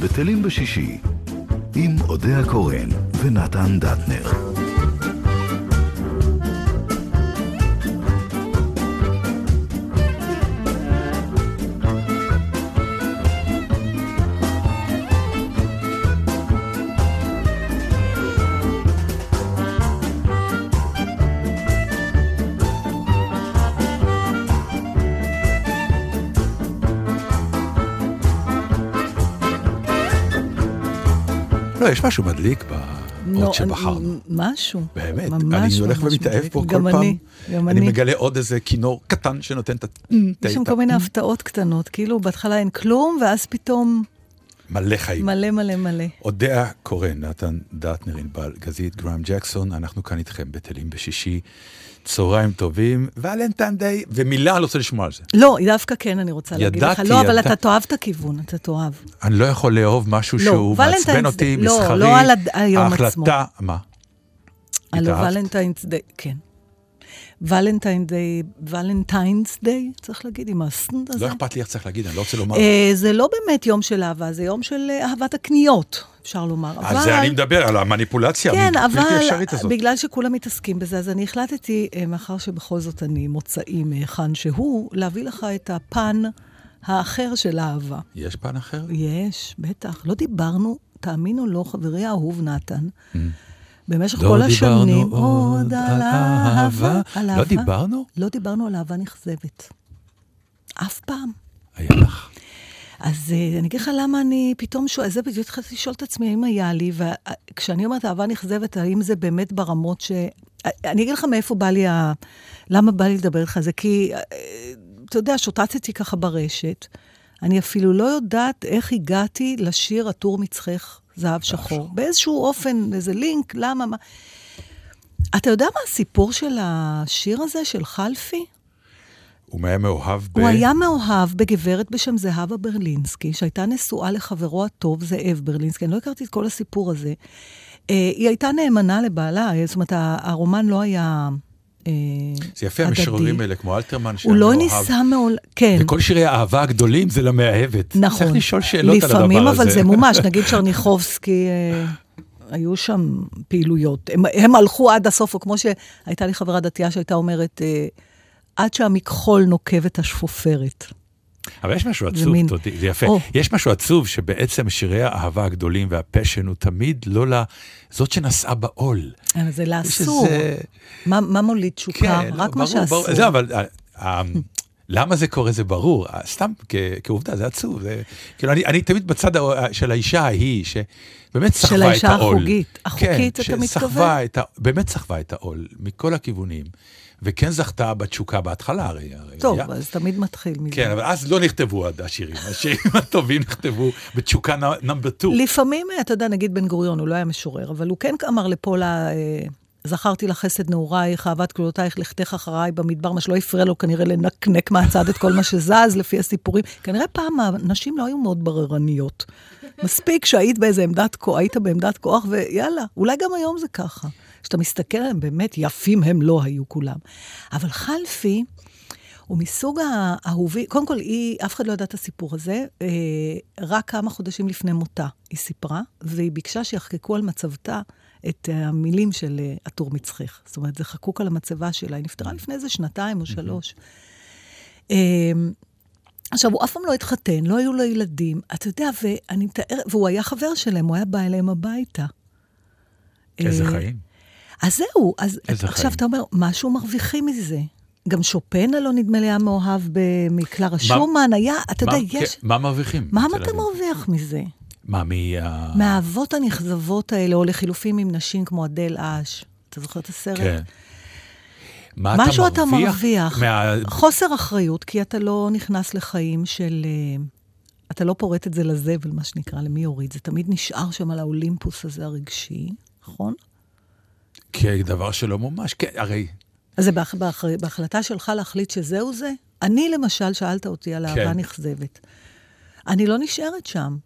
בטלים בשישי, עם אודיה קורן ונתן דטנר. יש משהו מדליק לא, באות שבחרנו. אני- משהו. באמת, אני הולך ומתאהב. פה כל פעם. אני, גם אני אני. מגלה עוד איזה כינור קטן שנותן את ה... יש שם כל מיני הפתעות קטנות, כאילו בהתחלה אין כלום, ואז פתאום מלא חיים. מלא מלא מלא. אודיה קורן, נתן דטנר, ענבל גזית, גרם ג'קסון, אנחנו כאן איתכם בטלים בשישי. צהריים טובים, ולנטיין דיי, ומילה אני לא רוצה לשמוע על זה. לא, דווקא כן, אני רוצה להגיד לך. ידעתי, לא, אבל. אתה תאהב את הכיוון, אתה תאהב. אני לא יכול לאהוב משהו לא, שהוא מעצבן אותי. לא, מסחרי. לא על הד- היום עצמו. ההחלטה, מה? התאהבת? ולנטיינס דיי, כן. ולנטיין דיי, ולנטיינס דיי, צריך להגיד, עם הסנד הזה. לא אכפת לי איך צריך להגיד, אני לא רוצה לומר. אה, זה לא באמת יום של אהבה, זה יום של אה, אהבת הקניות, אפשר לומר. על זה אני מדבר, על המניפולציה כן, הבלתי אבל אפשרית הזאת. בגלל שכולם מתעסקים בזה, אז אני החלטתי, אה, מאחר שבכל זאת אני מוצאי מהיכן שהוא, להביא לך את הפן האחר של האהבה. יש פן אחר? יש, בטח. לא דיברנו, תאמין או לא, חברי האהוב נתן, במשך. לא כל השנים עוד על אהבה. על לא אהבה. דיברנו? לא דיברנו על אהבה נכזבת. אף פעם. היה לך. אז אה, אני אגיד לך למה אני פתאום שואל, זה בדיוק התחלתי לשאול את עצמי האם היה לי, וכשאני אומרת אהבה נכזבת, האם זה באמת ברמות ש... אני אגיד לך מאיפה בא לי ה... למה בא לי לדבר איתך על זה? כי, אה, אתה יודע, שוטטתי ככה ברשת, אני אפילו לא יודעת איך הגעתי לשיר עטור מצחך זהב שחור. באיזשהו אופן, איזה לינק, למה, מה... אתה יודע מה הסיפור של השיר הזה, של חלפי? הוא היה מאוהב ב... הוא היה מאוהב בגברת בשם זהבה ברלינסקי, שהייתה נשואה לחברו הטוב זאב ברלינסקי. אני לא הכרתי את כל הסיפור הזה. אה, היא הייתה נאמנה לבעלה, זאת אומרת, הרומן לא היה זה יפה, הדדי. המשוררים האלה, כמו אלתרמן, שהיה הוא לא. ניסה מעולם, כן. וכל שירי האהבה הגדולים זה למאהבת. נכון. צריך לשאול שאלות על הדבר הזה. לפעמים, אבל זה מומש. נגיד שרניחובסקי, אה, היו שם פעילויות. הם, הם הלכו עד הסוף, או כמו שהייתה לי חברה דתייה שהייתה אומרת, אה, עד שהמכחול נוקב את השפופרת. אבל יש משהו זה עצוב, מין- תודי, זה יפה. או. יש משהו עצוב שבעצם שירי האהבה הגדולים והפשן הוא תמיד לא ל... זאת שנשאה בעול. אבל זה יש לאסור. איזה- מה, מה מוליד תשוקה? כן, רק ברור, מה שאסור. ברור. זה אבל... אה, אה, למה זה קורה זה ברור, אה, סתם כ- כעובדה, זה עצוב. זה, כאילו, אני, אני תמיד בצד של האישה ההיא, שבאמת של סחבה את האישה העול. החוגית. החוקית, כן, אתה מתכוון? שסחבה את ה... באמת סחבה את העול, מכל הכיוונים, וכן זכתה בתשוקה בהתחלה, הרי. הרי טוב, היה- אז תמיד מתחיל מזה. כן, אבל אז לא נכתבו השירים. השירים הטובים נכתבו בתשוקה נאמבר 2. לפעמים, אתה יודע, נגיד בן גוריון, הוא לא היה משורר, אבל הוא כן אמר לפולה, אה, זכרתי לך חסד נעורייך, אהבת כלולותייך, לכתך אחריי במדבר, מה שלא הפריע לו כנראה לנקנק מהצד את כל מה שזז, לפי הסיפורים. כנראה פעם הנשים לא היו מאוד בררניות. מספיק שהיית באיזה עמדת כוח, היית בעמדת כוח, ויאללה, אולי גם היום זה ככה. כשאתה מסתכל עליהם, באמת יפים הם לא היו כולם. אבל חלפי, הוא מסוג האהובי, קודם כל, היא, אף אחד לא ידע את הסיפור הזה, אה, רק כמה חודשים לפני מותה היא סיפרה, והיא ביקשה שיחקקו על מצבתה את המילים של אה, עטור מצחך. זאת אומרת, זה חקוק על המצבה שלה. היא נפטרה לפני איזה שנתיים או שלוש. אה, עכשיו, הוא אף פעם לא התחתן, לא היו לו ילדים. אתה יודע, ואני מתאר, והוא היה חבר שלהם, הוא היה בא אליהם הביתה. איזה אה, חיים. אז זהו, אז עכשיו חיים. אתה אומר, משהו מרוויחים מזה. גם שופנה לא נדמה לי היה מאוהב מקלרה שומן, היה, אתה יודע, יש... כן, מה מרוויחים? מה אתה. מרוויח מזה? מה, מה... מהאהבות הנכזבות האלה, או לחילופים עם נשים כמו אדל אש. אתה זוכר את הסרט? כן. מה משהו אתה מרוויח. מה... חוסר אחריות, כי אתה לא נכנס לחיים של... אה, אתה לא פורט את זה לזבל, מה שנקרא, למי יוריד. זה תמיד נשאר שם על האולימפוס הזה הרגשי, נכון? כדבר שלא מומש, כן, הרי... אז זה בהח... בהח... בהחלטה שלך להחליט שזהו זה? אני, למשל, שאלת אותי על אהבה כן. נכזבת. אני לא נשארת שם.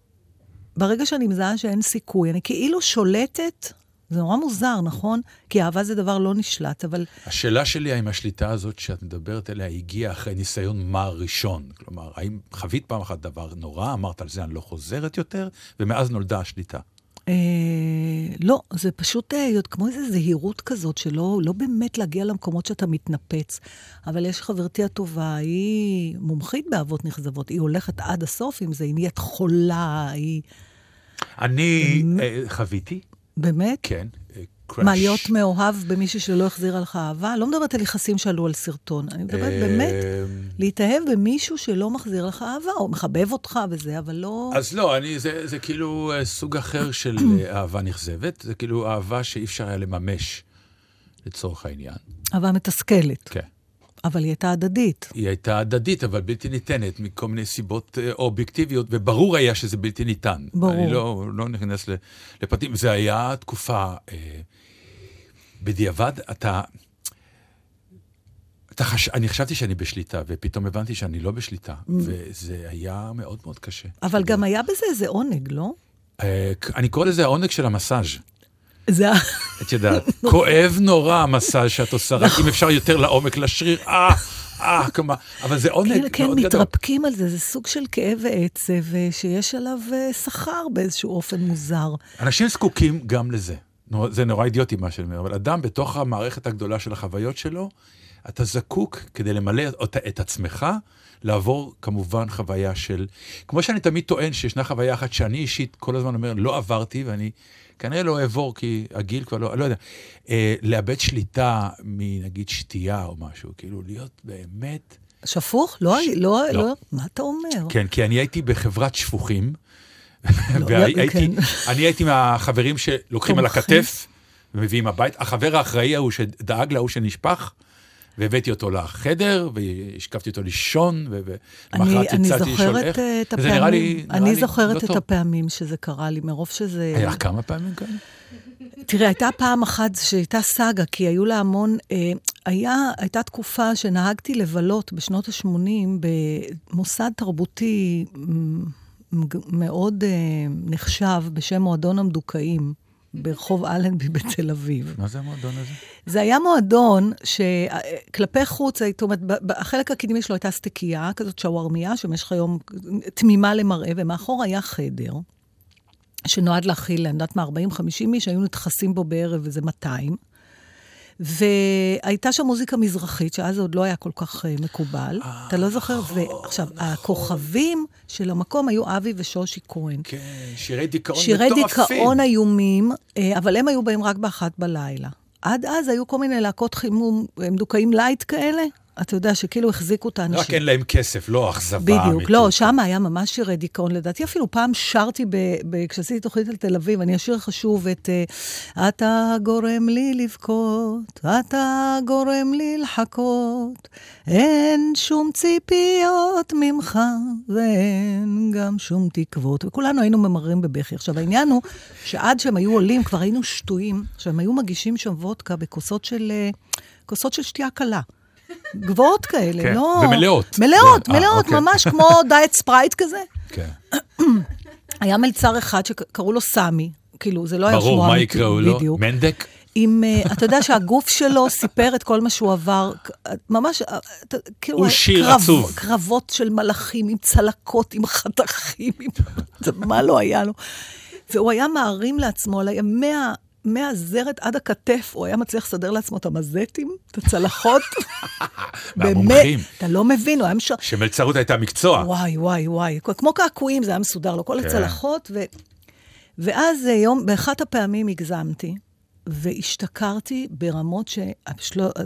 ברגע שאני מזהה שאין סיכוי, אני כאילו שולטת זה נורא מוזר, נכון? כי אהבה זה דבר לא נשלט, אבל... השאלה שלי, האם השליטה הזאת שאת מדברת עליה הגיעה אחרי ניסיון מר ראשון? כלומר, האם חווית פעם אחת דבר נורא, אמרת על זה אני לא חוזרת יותר, ומאז נולדה השליטה? אה, לא, זה פשוט אה, כמו איזו זהירות כזאת, שלא לא באמת להגיע למקומות שאתה מתנפץ. אבל יש חברתי הטובה, היא מומחית באהבות נכזבות, היא הולכת עד הסוף עם זה, היא נהיית חולה, היא... אני אה, חוויתי, באמת? כן. אה, קראש. מה, להיות מאוהב במישהו שלא החזירה לך אהבה? לא מדברת על יחסים שעלו על סרטון. אני מדברת אה, באמת להתאהב במישהו שלא מחזיר לך אהבה, או מחבב אותך וזה, אבל לא... אז לא, אני, זה, זה כאילו אה, סוג אחר של אה, אהבה נכזבת, זה כאילו אהבה שאי אפשר היה לממש, לצורך העניין. אהבה מתסכלת. כן. אבל היא הייתה הדדית. היא הייתה הדדית, אבל בלתי ניתנת, מכל מיני סיבות אה, אובייקטיביות, וברור היה שזה בלתי ניתן. ברור. אני לא, לא נכנס לפרטים. זה היה תקופה, אה, בדיעבד, אתה... אתה חש... אני חשבתי שאני בשליטה, ופתאום הבנתי שאני לא בשליטה, וזה היה מאוד מאוד קשה. אבל גם היה בזה איזה עונג, לא? אה, אני קורא לזה העונג של המסאז'. זה... את יודעת, כואב נורא המסאז' שאת עושה, רק אם אפשר יותר לעומק לשריר, אה, אה, כמה, אבל זה עונג כן, מאוד כן, גדול. מתרפקים על זה, זה סוג של כאב ועצב אה, שיש עליו אה, שכר באיזשהו אופן מוזר. אנשים זקוקים גם לזה. זה נורא אידיוטי מה שאני אומר, אבל אדם בתוך המערכת הגדולה של החוויות שלו, אתה זקוק כדי למלא את עצמך, לעבור כמובן חוויה של... כמו שאני תמיד טוען שישנה חוויה אחת שאני אישית כל הזמן אומר, לא עברתי, ואני כנראה לא אעבור כי הגיל כבר לא, לא יודע. אה, לאבד שליטה מנגיד שתייה או משהו, כאילו להיות באמת... שפוך? לא, ש- לא, לא. לא, מה אתה אומר? כן, כי אני הייתי בחברת שפוכים, לא, והייתי, כן. הייתי מהחברים שלוקחים על. הכתף ומביאים הבית. החבר האחראי ההוא שדאג להוא שנשפך, והבאתי אותו לחדר, והשכבתי אותו לישון, ולמחרת יצאתי לשאול איך. אה, נראה לי, נראה אני לי זוכרת לא את טוב. הפעמים שזה קרה לי, מרוב שזה... היה כמה פעמים כאלה? תראה, הייתה פעם אחת שהייתה סאגה, כי היו לה המון... אה, היה, הייתה תקופה שנהגתי לבלות בשנות ה-80 במוסד תרבותי מאוד אה, נחשב בשם מועדון המדוכאים, ברחוב אלנבי בתל אביב. מה זה המועדון הזה? זה היה מועדון שכלפי חוץ, זאת אומרת, החלק הקדמי שלו הייתה סטקייה, כזאת שווארמיה, שבמשך היום תמימה למראה, ומאחור היה חדר, שנועד להכיל, אני יודעת מה, 40-50 איש, היו נדחסים בו בערב איזה 200. והייתה שם מוזיקה מזרחית, שאז זה עוד לא היה כל כך uh, מקובל. אתה לא זוכר? ועכשיו, הכוכבים של המקום היו אבי ושושי כהן. כן, שירי דיכאון שירי מטורפים. דיכאון איומים, אה, אבל הם היו באים רק באחת בלילה. עד אז היו כל מיני להקות חימום, אה, מדוכאים light כאלה. אתה יודע, שכאילו החזיקו את האנשים. רק אין להם כסף, לא אכזבה אמיתית. בדיוק, לא, שם היה ממש שירי דיכאון. לדעתי אפילו פעם שרתי, ב, ב, כשעשיתי תוכנית על תל אביב, אני אשיר לך שוב את אה, אתה גורם לי לבכות, אתה גורם לי לחכות, אין שום ציפיות ממך ואין גם שום תקוות. וכולנו היינו ממררים בבכי. עכשיו, העניין הוא שעד שהם היו עולים, כבר היינו שטויים. עכשיו, הם היו מגישים שם וודקה בכוסות של, אה, כוסות של שתייה קלה. גבוהות כאלה, כן, לא... ומלאות. מלאות, אה, מלאות, אוקיי. ממש כמו דיאט ספרייט כזה. כן. היה מלצר אחד שקראו לו סמי, כאילו, זה לא היה ברור, מה יקראו לו? בדיוק. מנדק? עם, אה, אתה יודע שהגוף שלו סיפר את כל מה שהוא עבר, ממש, אה, כאילו, הוא שיר קרב- עצוב. קרבות של מלאכים עם צלקות, עם חתכים, עם... מה לא היה לו. והוא היה מערים לעצמו, על מה... מהזרת עד הכתף, הוא היה מצליח לסדר לעצמו את המזטים, את הצלחות. מהמומחים. אתה לא מבין, הוא היה מש... שמלצרות הייתה מקצוע. וואי, וואי, וואי. כמו קעקועים זה היה מסודר לו, כל כן. הצלחות. ו... ואז אה, יום, באחת הפעמים הגזמתי, והשתכרתי ברמות שחלק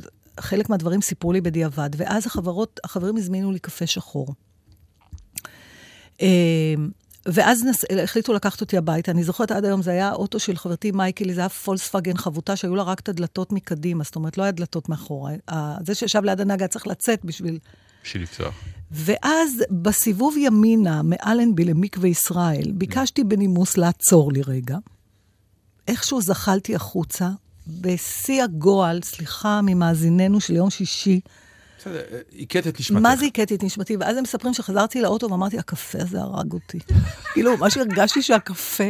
חלק מהדברים סיפרו לי בדיעבד, ואז החברות, החברים הזמינו לי קפה שחור. ואז נס... החליטו לקחת אותי הביתה. אני זוכרת עד היום, זה היה האוטו של חברתי מייקלי, זה היה פולספאגן חבוטה, שהיו לה רק את הדלתות מקדימה, זאת אומרת, לא היה דלתות מאחורה. זה שישב ליד הנהג היה צריך לצאת בשביל בשביל לפתוח. ואז בסיבוב ימינה, מאלנבי למקווה ישראל, ביקשתי בנימוס לעצור לי רגע. איכשהו זחלתי החוצה, בשיא הגועל, סליחה ממאזיננו של יום שישי, בסדר, אה, הכית את נשמתך. מה זה הכיתי את נשמתי? ואז הם מספרים שחזרתי לאוטו ואמרתי, הקפה הזה הרג אותי. כאילו, מה שהרגשתי שהקפה...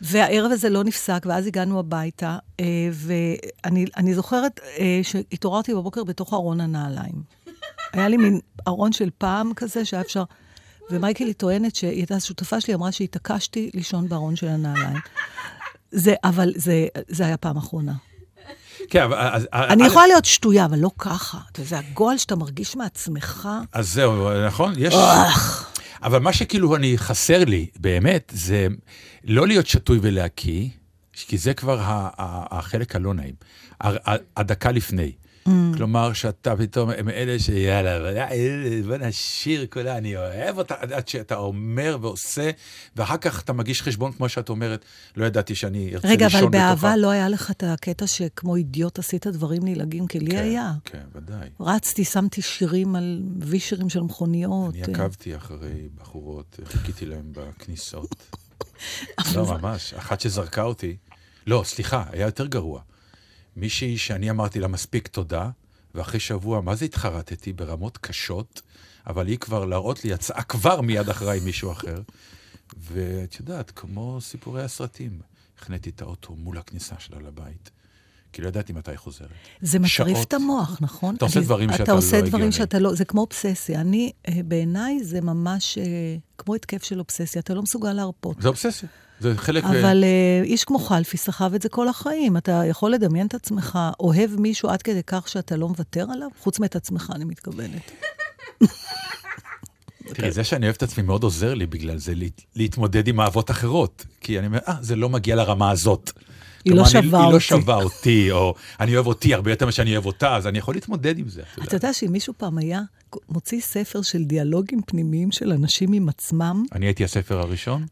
והערב הזה לא נפסק, ואז הגענו הביתה, אה, ואני זוכרת אה, שהתעוררתי בבוקר בתוך ארון הנעליים. היה לי מין ארון של פעם כזה שהיה אפשר... ומייקלי טוענת שהיא הייתה שותפה שלי, אמרה שהתעקשתי לישון בארון של הנעליים. זה, אבל זה, זה היה פעם אחרונה. כן, אבל... אז- אני אז- יכולה להיות שטויה, אבל לא ככה. אתה יודע, זה הגועל שאתה מרגיש מעצמך. אז זהו, נכון? יש... אבל מה שכאילו אני חסר לי, באמת, זה לא להיות שתוי ולהקיא, כי זה כבר החלק הלא נעים. הדקה לפני. כלומר, שאתה פתאום, הם אלה שיאללה, יאללה, בוא נשיר כולה, אני אוהב אותה, עד שאתה אומר ועושה, ואחר כך אתה מגיש חשבון, כמו שאת אומרת, לא ידעתי שאני ארצה רגע, לישון אבל בתוכה. באהבה לא היה לך את הקטע שכמו אידיוט עשית דברים נלעגים, כי לי כן, היה. כן, ודאי. רצתי, שמתי שירים על וישרים של מכוניות. אני עקבתי אחרי בחורות, חיכיתי להן בכניסות. לא, ממש. אחת שזרקה אותי, לא, סליחה, היה יותר גרוע. מישהי שאני אמרתי לה מספיק תודה, ואחרי שבוע, מה זה התחרטתי? ברמות קשות, אבל היא כבר, להראות לי, יצאה כבר מיד אחריי מישהו אחר. ואת יודעת, כמו סיפורי הסרטים, החניתי את האוטו מול הכניסה שלה לבית. כי לא ידעתי מתי היא חוזרת. זה מטריף. את המוח, נכון? אתה עושה אני- דברים שאתה אתה עושה לא דברים הגיוני. שאתה לא... זה כמו אובססיה. אני, אה, בעיניי זה ממש אה, כמו התקף של אובססיה. אתה לא מסוגל להרפות. זה אובססיה. זה חלק... אבל אה, איש כמו חלפי סחב את זה כל החיים. אתה יכול לדמיין את עצמך אוהב מישהו עד כדי כך שאתה לא מוותר עליו? חוץ מאת עצמך, אני מתכוונת. תראי, זה שאני אוהב את עצמי מאוד עוזר לי בגלל זה, להת- להתמודד עם אהבות אחרות. כי אני אומר, אה, זה לא מגיע לרמה הזאת. היא לא אני- שווה היא לא אותי. שווה אותי, או אני אוהב אותי הרבה יותר ממה שאני אוהב אותה, אז אני יכול להתמודד עם זה. את אתה יודעת. יודע שאם מישהו פעם היה מוציא ספר של דיאלוגים פנימיים של אנשים עם עצמם, אני הייתי הספר הראשון,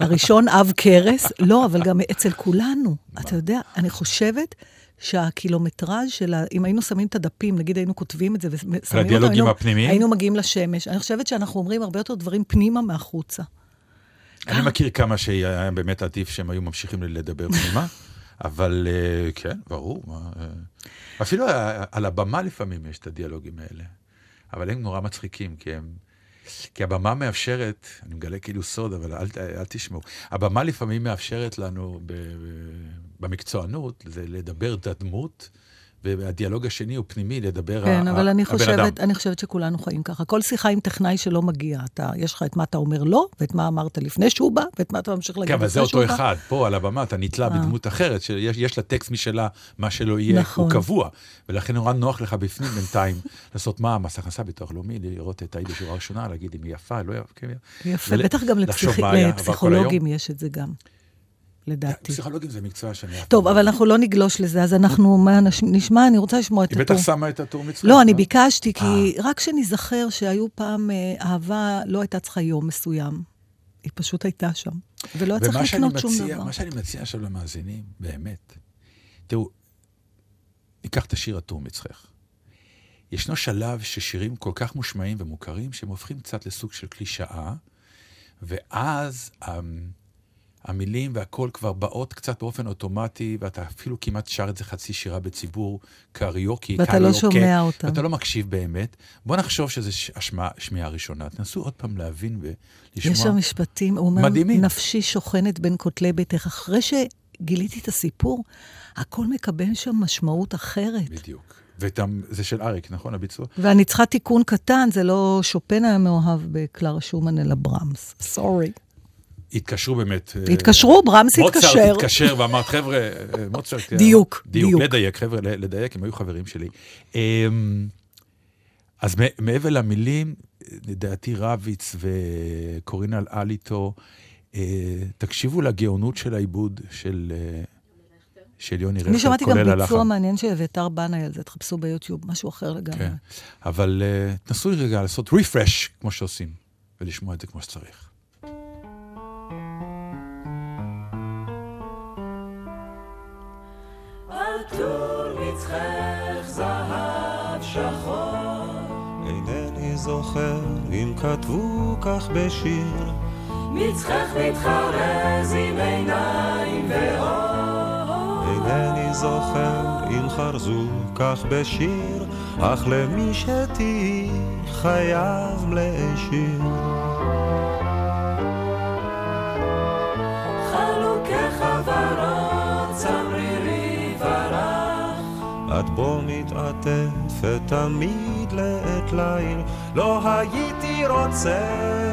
הראשון עב כרס, לא, אבל גם אצל כולנו. אתה יודע, אני חושבת שהקילומטראז' של ה... אם היינו שמים את הדפים, נגיד היינו כותבים את זה ושמים אותם, הדיאלוגים היינו- הפנימיים? היינו מגיעים לשמש. אני חושבת שאנחנו אומרים הרבה יותר דברים פנימה מהחוצה. אני מכיר כמה שהיה באמת עדיף שהם היו ממשיכים לדבר פנימה, אבל אה, כן, ברור. אה, אפילו על הבמה לפעמים יש את הדיאלוגים האלה, אבל הם נורא מצחיקים, כי הם... כי הבמה מאפשרת, אני מגלה כאילו סוד, אבל אל, אל תשמעו, הבמה לפעמים מאפשרת לנו ב, ב, במקצוענות לדבר את הדמות, והדיאלוג השני הוא פנימי, לדבר כן, ה- אבל ה- אני הבן אדם. חושבת, אני חושבת שכולנו חיים ככה. כל שיחה עם טכנאי שלא מגיע, אתה, יש לך את מה אתה אומר לו, ואת מה אמרת לפני שהוא בא, ואת מה אתה ממשיך להגיד כן, אבל זה לפני שהוא אותו בא. אחד. פה על הבמה אתה נתלה אה. בדמות אחרת, שיש יש לה טקסט משלה, מה שלא יהיה, נכון. הוא קבוע. ולכן נורא נוח לך בפנים בינתיים לעשות מה, מס הכנסה, ביטוח לאומי, לראות את ההיא בשורה הראשונה, להגיד אם היא יפה, לא יפה. כן, יפה, ול- בטח גם לפסיכולוגים יש את זה גם, לדעתי. פסיכולוגים זה מקצוע שאני... טוב, אבל לא- אנחנו לא נגלוש לזה, אז אנחנו, מה נש- נשמע? אני רוצה לשמוע את היא הטור. בטח שמה את הטור מצחוק. לא, אני ביקשתי, כי רק שניזכר שהיו פעם, אה, אהבה לא הייתה צריכה יום מסוים. היא פשוט הייתה שם. ולא היה צריך ומה לקנות שום דבר. מה שאני מציע עכשיו למאזינים, באמת, תראו, ניקח את השיר הטור מצחך. ישנו שלב ששירים כל כך מושמעים ומוכרים, שהם הופכים קצת לסוג של קלישאה, ואז המ, המילים והקול כבר באות קצת באופן אוטומטי, ואתה אפילו כמעט שר את זה חצי שירה בציבור, קריוקי, ואתה לא שומע אותם. ואתה לא מקשיב באמת. בוא נחשוב שזו ש- השמעה- שמיעה ראשונה. תנסו עוד פעם להבין ולשמוע. יש שם משפטים, הוא אומר, מדהימים. נפשי שוכנת בין כותלי ביתך. אחרי שגיליתי את הסיפור, הכל מקבל שם משמעות אחרת. בדיוק. וזה של אריק, נכון, הביצוע? ואני צריכה תיקון קטן, זה לא שופן היה מאוהב בקלרה שומן, אלא ברמס. סורי. התקשרו באמת. אה, התקשרו, ברמס התקשר. מוצרט התקשר ואמר, חבר'ה, אה, מוצרט... אה, דיוק, דיוק. לדייק, חבר'ה, לדייק, הם היו חברים שלי. אמ, אז מעבר למילים, לדעתי רביץ וקורינה אליטו, תקשיבו לגאונות של העיבוד של... של יוני רכב, אני שמעתי גם כולל ביצוע. מעניין של אביתר בנאי על זה, תחפשו ביוטיוב, משהו אחר לגמרי. כן. אבל אה, תנסו רגע לעשות רפרש, כמו שעושים, ולשמוע את זה כמו שצריך. טור מצחך זהב שחור, אינני זוכר אם כתבו כך בשיר, מצחך מתחרז עם עיניים ואור. אינני זוכר אם חרזו כך בשיר, אך למי שתהי חייב להשאיר. את בו מתעטפת תמיד לעת ליל, לא הייתי רוצה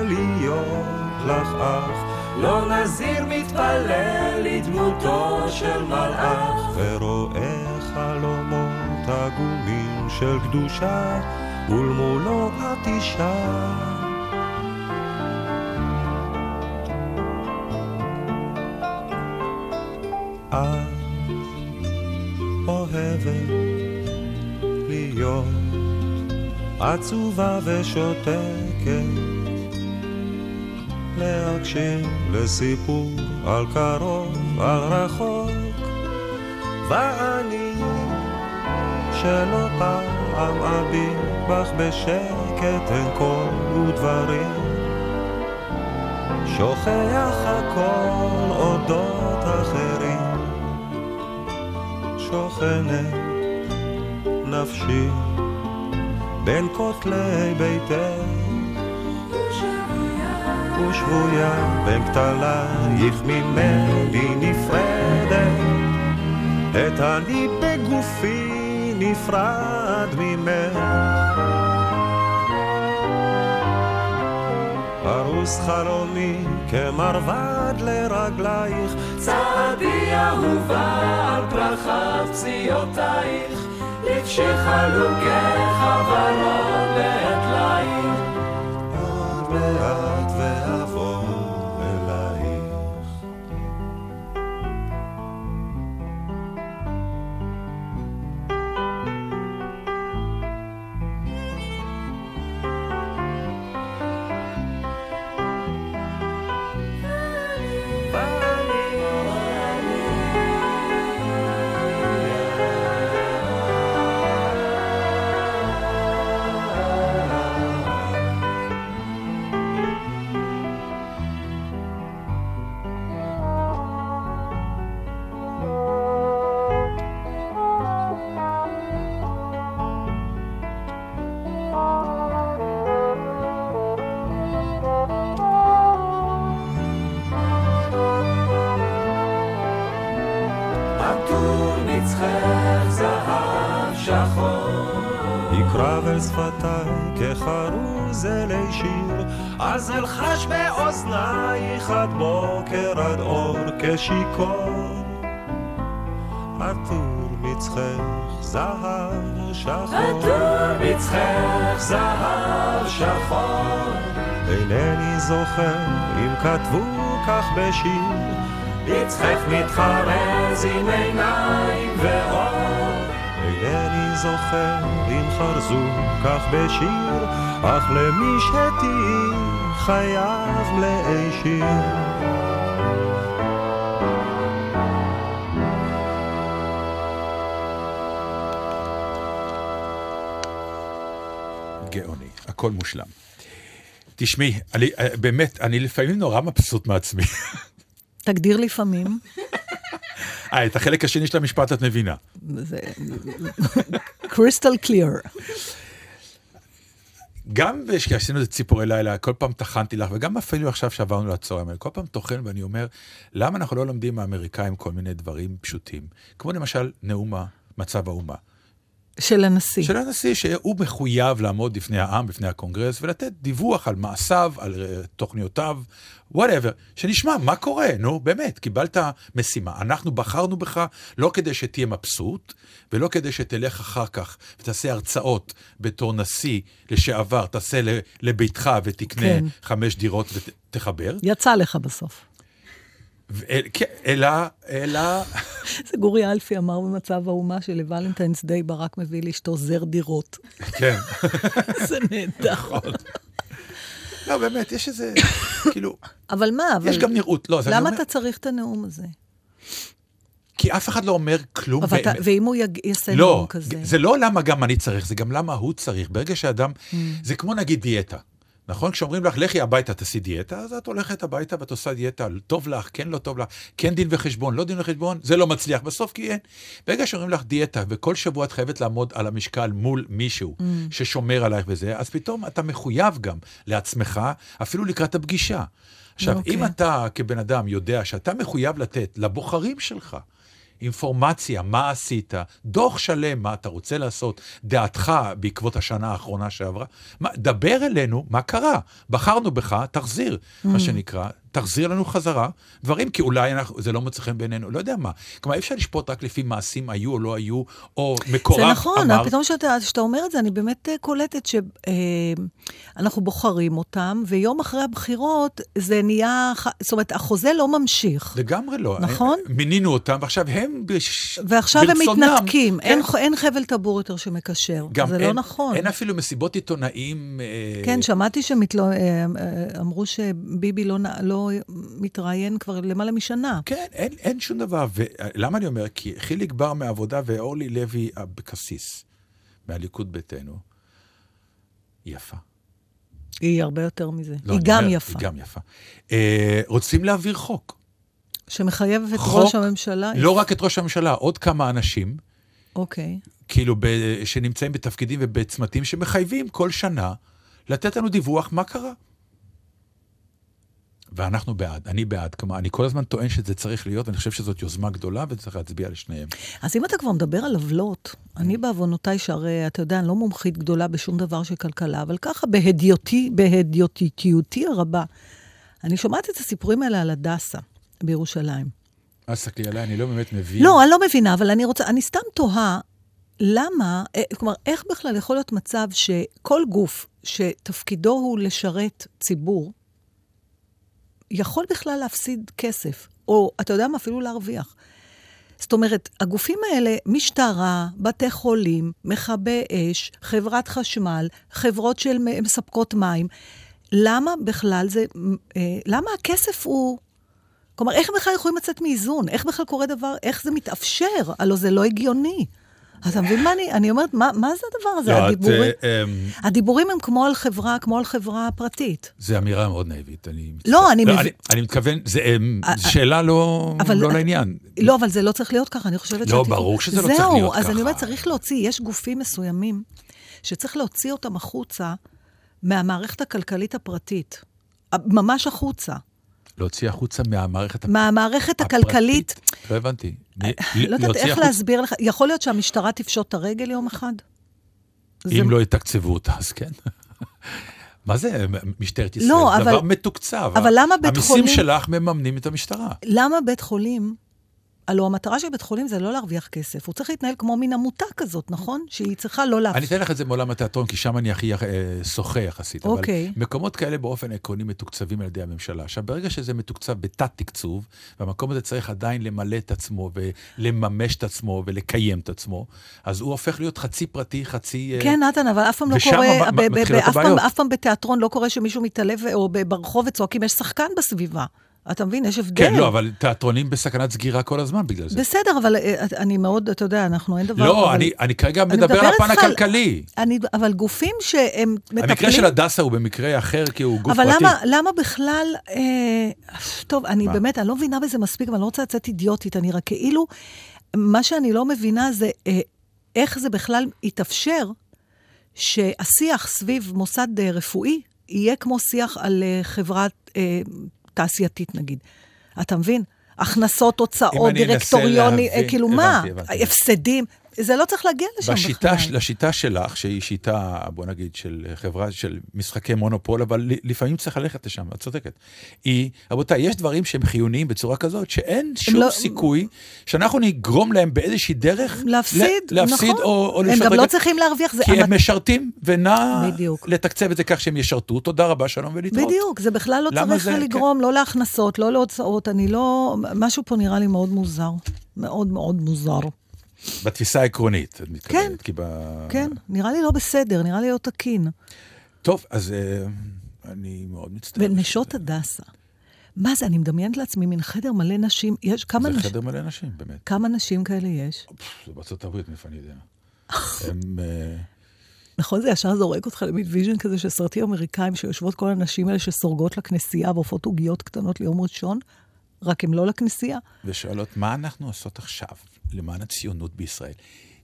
להיות לך אח. לא נזיר מתפלל לדמותו של מלאך, ורואה חלומות עגומים של קדושה, ולמולו את אישה. עצובה ושותקת, להקשיב לסיפור על קרוב, על רחוק, ואני שלא פעם אביט בך בשקט אין קול ודברים, שוכח הכל אודות אחרים. שוכנת נפשי בין כותלי ביתך ושבויה בין כתלייך ממני נפרדת. את אני בגופי נפרד ממך. פרוס חלומי כמרבד לרגלייך. צעדי אהובה על פרחת פציעותייך, לבשי חלוקך ורוד לעת ליל. עוד מעט אז אלחש באוזנייך עד בוקר עד אור כשיכור. עטור מצחך זהב שחור, עטור מצחך זהב שחור, אינני זוכר אם כתבו כך בשיר, מצחך מתחרז עם עיניים ואור. אינני זוכר אם חרזו כך בשיר, אך למי שתהי חייב מלאי שיר. גאוני, הכל מושלם. תשמעי, אני, אה, באמת, אני לפעמים נורא מבסוט מעצמי. תגדיר לפעמים. אה, את החלק השני של המשפט את מבינה. זה crystal clear. גם כשעשינו את ציפורי לילה, כל פעם טחנתי לך, וגם אפילו עכשיו שעברנו לצהריים האלה, כל פעם טוחן ואני אומר, למה אנחנו לא לומדים מהאמריקאים כל מיני דברים פשוטים? כמו למשל נאום מצב האומה. של הנשיא. של הנשיא, שהוא מחויב לעמוד בפני העם, בפני הקונגרס, ולתת דיווח על מעשיו, על אה, תוכניותיו, whatever, שנשמע מה קורה, נו, באמת, קיבלת משימה. אנחנו בחרנו בך לא כדי שתהיה מבסוט, ולא כדי שתלך אחר כך ותעשה הרצאות בתור נשיא לשעבר, תעשה לביתך ותקנה כן. חמש דירות ותחבר, יצא לך בסוף. ו- אל- כן, אלא, אלא, זה גורי אלפי אמר במצב האומה של Valentine's Day ברק מביא לאשתו זר דירות. כן. זה נהדר. לא, באמת, יש איזה, כאילו, אבל מה, אבל... יש גם נראות. לא, למה אתה צריך את הנאום הזה? כי אף אחד לא אומר כלום אבל אתה-. ואם הוא יעשה נאום לא, כזה? זה לא למה גם אני צריך, זה גם למה הוא צריך. ברגע שאדם, Mm. זה כמו נגיד דיאטה. נכון? כשאומרים לך, לכי הביתה, תעשי דיאטה, אז את הולכת הביתה ואת עושה דיאטה, טוב לך, כן לא טוב לך, כן דין וחשבון, לא דין וחשבון, זה לא מצליח בסוף, כי אין. ברגע שאומרים לך דיאטה, וכל שבוע את חייבת לעמוד על המשקל מול מישהו Mm. ששומר עלייך וזה, אז פתאום אתה מחויב גם לעצמך, אפילו לקראת הפגישה. עכשיו, אוקיי. אם אתה כבן אדם יודע שאתה מחויב לתת לבוחרים שלך, אינפורמציה, מה עשית, דוח שלם, מה אתה רוצה לעשות, דעתך בעקבות השנה האחרונה שעברה. מה, דבר אלינו, מה קרה? בחרנו בך, תחזיר, מה שנקרא. תחזיר לנו חזרה דברים, כי אולי אנחנו, זה לא מוצא חן בעינינו, לא יודע מה. כלומר, אי אפשר לשפוט רק לפי מעשים היו או לא היו, או מקורב זה אמר. נכון, אבל פתאום שאתה, שאתה אומר את זה, אני באמת אה, קולטת שאנחנו בוחרים אותם, ויום אחרי הבחירות זה נהיה, זאת אומרת, החוזה לא ממשיך. לגמרי לא. נכון. מינינו אותם, ועכשיו הם בש... ועכשיו הם ברצונם. מתנתקים, כן. אין, אין חבל טבור יותר שמקשר. גם זה אין, לא נכון. אין אפילו מסיבות עיתונאים. אה, כן, שמעתי שאמרו שביבי לא, נ- לא מתראיין כבר למעלה משנה. כן, אין, אין שום דבר. ולמה אני אומר? כי חיליק בר מהעבודה ואורלי לוי אבקסיס, מהליכוד ביתנו, יפה. היא הרבה יותר מזה. לא, היא גם אומר, יפה. היא גם יפה. אה, רוצים להעביר חוק. שמחייב את חוק, ראש הממשלה. לא רק את ראש הממשלה, עוד כמה אנשים, אוקיי. כאילו, ב, שנמצאים בתפקידים ובצמתים שמחייבים כל שנה לתת לנו דיווח מה קרה. ואנחנו בעד, אני בעד. כלומר, אני כל הזמן טוען שזה צריך להיות, ואני חושב שזאת יוזמה גדולה וצריך להצביע לשניהם. אז אם אתה כבר מדבר על עוולות, אני בעוונותיי, שהרי, אתה יודע, אני לא מומחית גדולה בשום דבר של כלכלה, אבל ככה, בהדיוטי, בהדיוטיותי הרבה, אני שומעת את הסיפורים האלה על הדסה בירושלים. אז תסתכלי עליי, אני לא באמת מבין. לא, אני לא מבינה, אבל אני רוצה, אני סתם תוהה, למה, אה, כלומר, איך בכלל יכול להיות מצב שכל גוף שתפקידו הוא לשרת ציבור, יכול בכלל להפסיד כסף, או, אתה יודע מה, אפילו להרוויח. זאת אומרת, הגופים האלה, משטרה, בתי חולים, מכבי אש, חברת חשמל, חברות של מספקות מים, למה בכלל זה, אה, למה הכסף הוא... כלומר, איך בכלל יכולים לצאת מאיזון? איך בכלל קורה דבר, איך זה מתאפשר? הלוא זה לא הגיוני. אתה מבין מה אני, אני אומרת, מה, מה זה הדבר הזה? לא, את, הדיבורים, אה, אמ, הדיבורים הם כמו על חברה, כמו על חברה פרטית. זו אמירה מאוד נאיבית, אני מצטער. לא, אני מבין- אני, אני מתכוון, זו אמ, אה, שאלה לא, אבל- לא לעניין. לא, אבל זה לא צריך להיות ככה, אני חושבת לא, שהתיקון- ברור שזה לא צריך להיות זהו, אז ככה. אני אומרת, צריך להוציא, יש גופים מסוימים שצריך להוציא אותם החוצה מהמערכת הכלכלית הפרטית. ממש החוצה. להוציא החוצה מהמערכת הפ- מהמערכת הכלכלית, הפרטית. לא הבנתי. מ- לא יודעת איך להסביר לך, יכול להיות שהמשטרה תפשוט את הרגל יום אחד? אם לא יתקצבו אותה, אז כן. מה זה משטרת ישראל? לא, אבל- דבר מתוקצב. אבל למה בית חולים- המיסים שלך מממנים את המשטרה. למה בית חולים, הלוא המטרה של בית חולים זה לא להרוויח כסף, הוא צריך להתנהל כמו מין עמותה כזאת, נכון? שהיא צריכה לא אני להפסיד. אתן לך את זה מעולם התיאטרון, כי שם אני הכי אה, שוחה יחסית. אוקיי. אבל מקומות כאלה באופן עקרוני מתוקצבים על ידי הממשלה. עכשיו, ברגע שזה מתוקצב בתת-תקצוב, והמקום הזה צריך עדיין למלא את עצמו ולממש את עצמו ולקיים את עצמו, אז הוא הופך להיות חצי פרטי, חצי... אה, כן, נתן, אבל אף פעם לא ושם קורה, ב- ב- מתחילות אף פעם- הבעיות. אף פעם בתיאטרון לא קורה שמישהו מתעלף, או ברחוב וצועקים, יש שחקן בסביבה. אתה מבין? יש הבדל. כן, לא, אבל תיאטרונים בסכנת סגירה כל הזמן בגלל זה. בסדר, אבל אה, אני מאוד, אתה יודע, אנחנו אין דבר... לא, אבל- אני, אני כרגע אני מדבר על הפן הכלכלי. אני, אבל גופים שהם מטפלים... המקרה של הדסה הוא במקרה אחר, כי הוא גוף אבל פרטי. למה, למה בכלל... אה, טוב, אני מה? באמת, אני לא מבינה בזה מספיק, ואני לא רוצה לצאת אידיוטית, אני רק כאילו... מה שאני לא מבינה זה אה, איך זה בכלל יתאפשר שהשיח סביב מוסד אה, רפואי יהיה כמו שיח על אה, חברה אה, תעשייתית, נגיד. אתה מבין? הכנסות, הוצאות, אני אנסה דירקטוריוני, אה, להבין- כאילו הבנתי, מה? הבנתי. הפסדים. זה לא צריך להגיע לשם בשיטה, בכלל. לשיטה שלך, שהיא שיטה, בוא נגיד, של חברה, של משחקי מונופול, אבל לפעמים צריך ללכת לשם, את צודקת. היא, רבותיי, יש דברים שהם חיוניים בצורה כזאת, שאין שום לא- סיכוי שאנחנו נגרום להם באיזושהי דרך... להפסיד, ל- להפסיד נכון. או, או הם גם לא צריכים להרוויח, זה... כי המת- הם משרתים, ונא. לתקצב את זה כך שהם ישרתו. תודה רבה, שלום ולהתראות. בדיוק, זה בכלל לא צריך זה- כן. לגרום, לא להכנסות, לא להוצאות, אני לא... משהו פה נראה לי מאוד מוזר. מאוד מאוד מוזר. בתפיסה העקרונית, את מתכוונת. כן. כי ב... כן, נראה לי לא בסדר, נראה לי לא תקין. טוב, אז אה, אני מאוד מצטער. ונשות הדסה. מה זה, אני מדמיינת לעצמי מין חדר מלא נשים, יש כמה זה נשים, חדר מלא נשים, באמת. כמה נשים כאלה יש? זה בארצות הברית, מאיפה אני יודע. הם... אה, נכון, זה ישר זורק אותך למין vision כזה של סרטים אמריקאים, שיושבות כל הנשים האלה שסורגות לכנסייה ואופות עוגיות קטנות ליום ראשון, רק הם לא לכנסייה. ושואלות, מה אנחנו עושות עכשיו למען הציונות בישראל?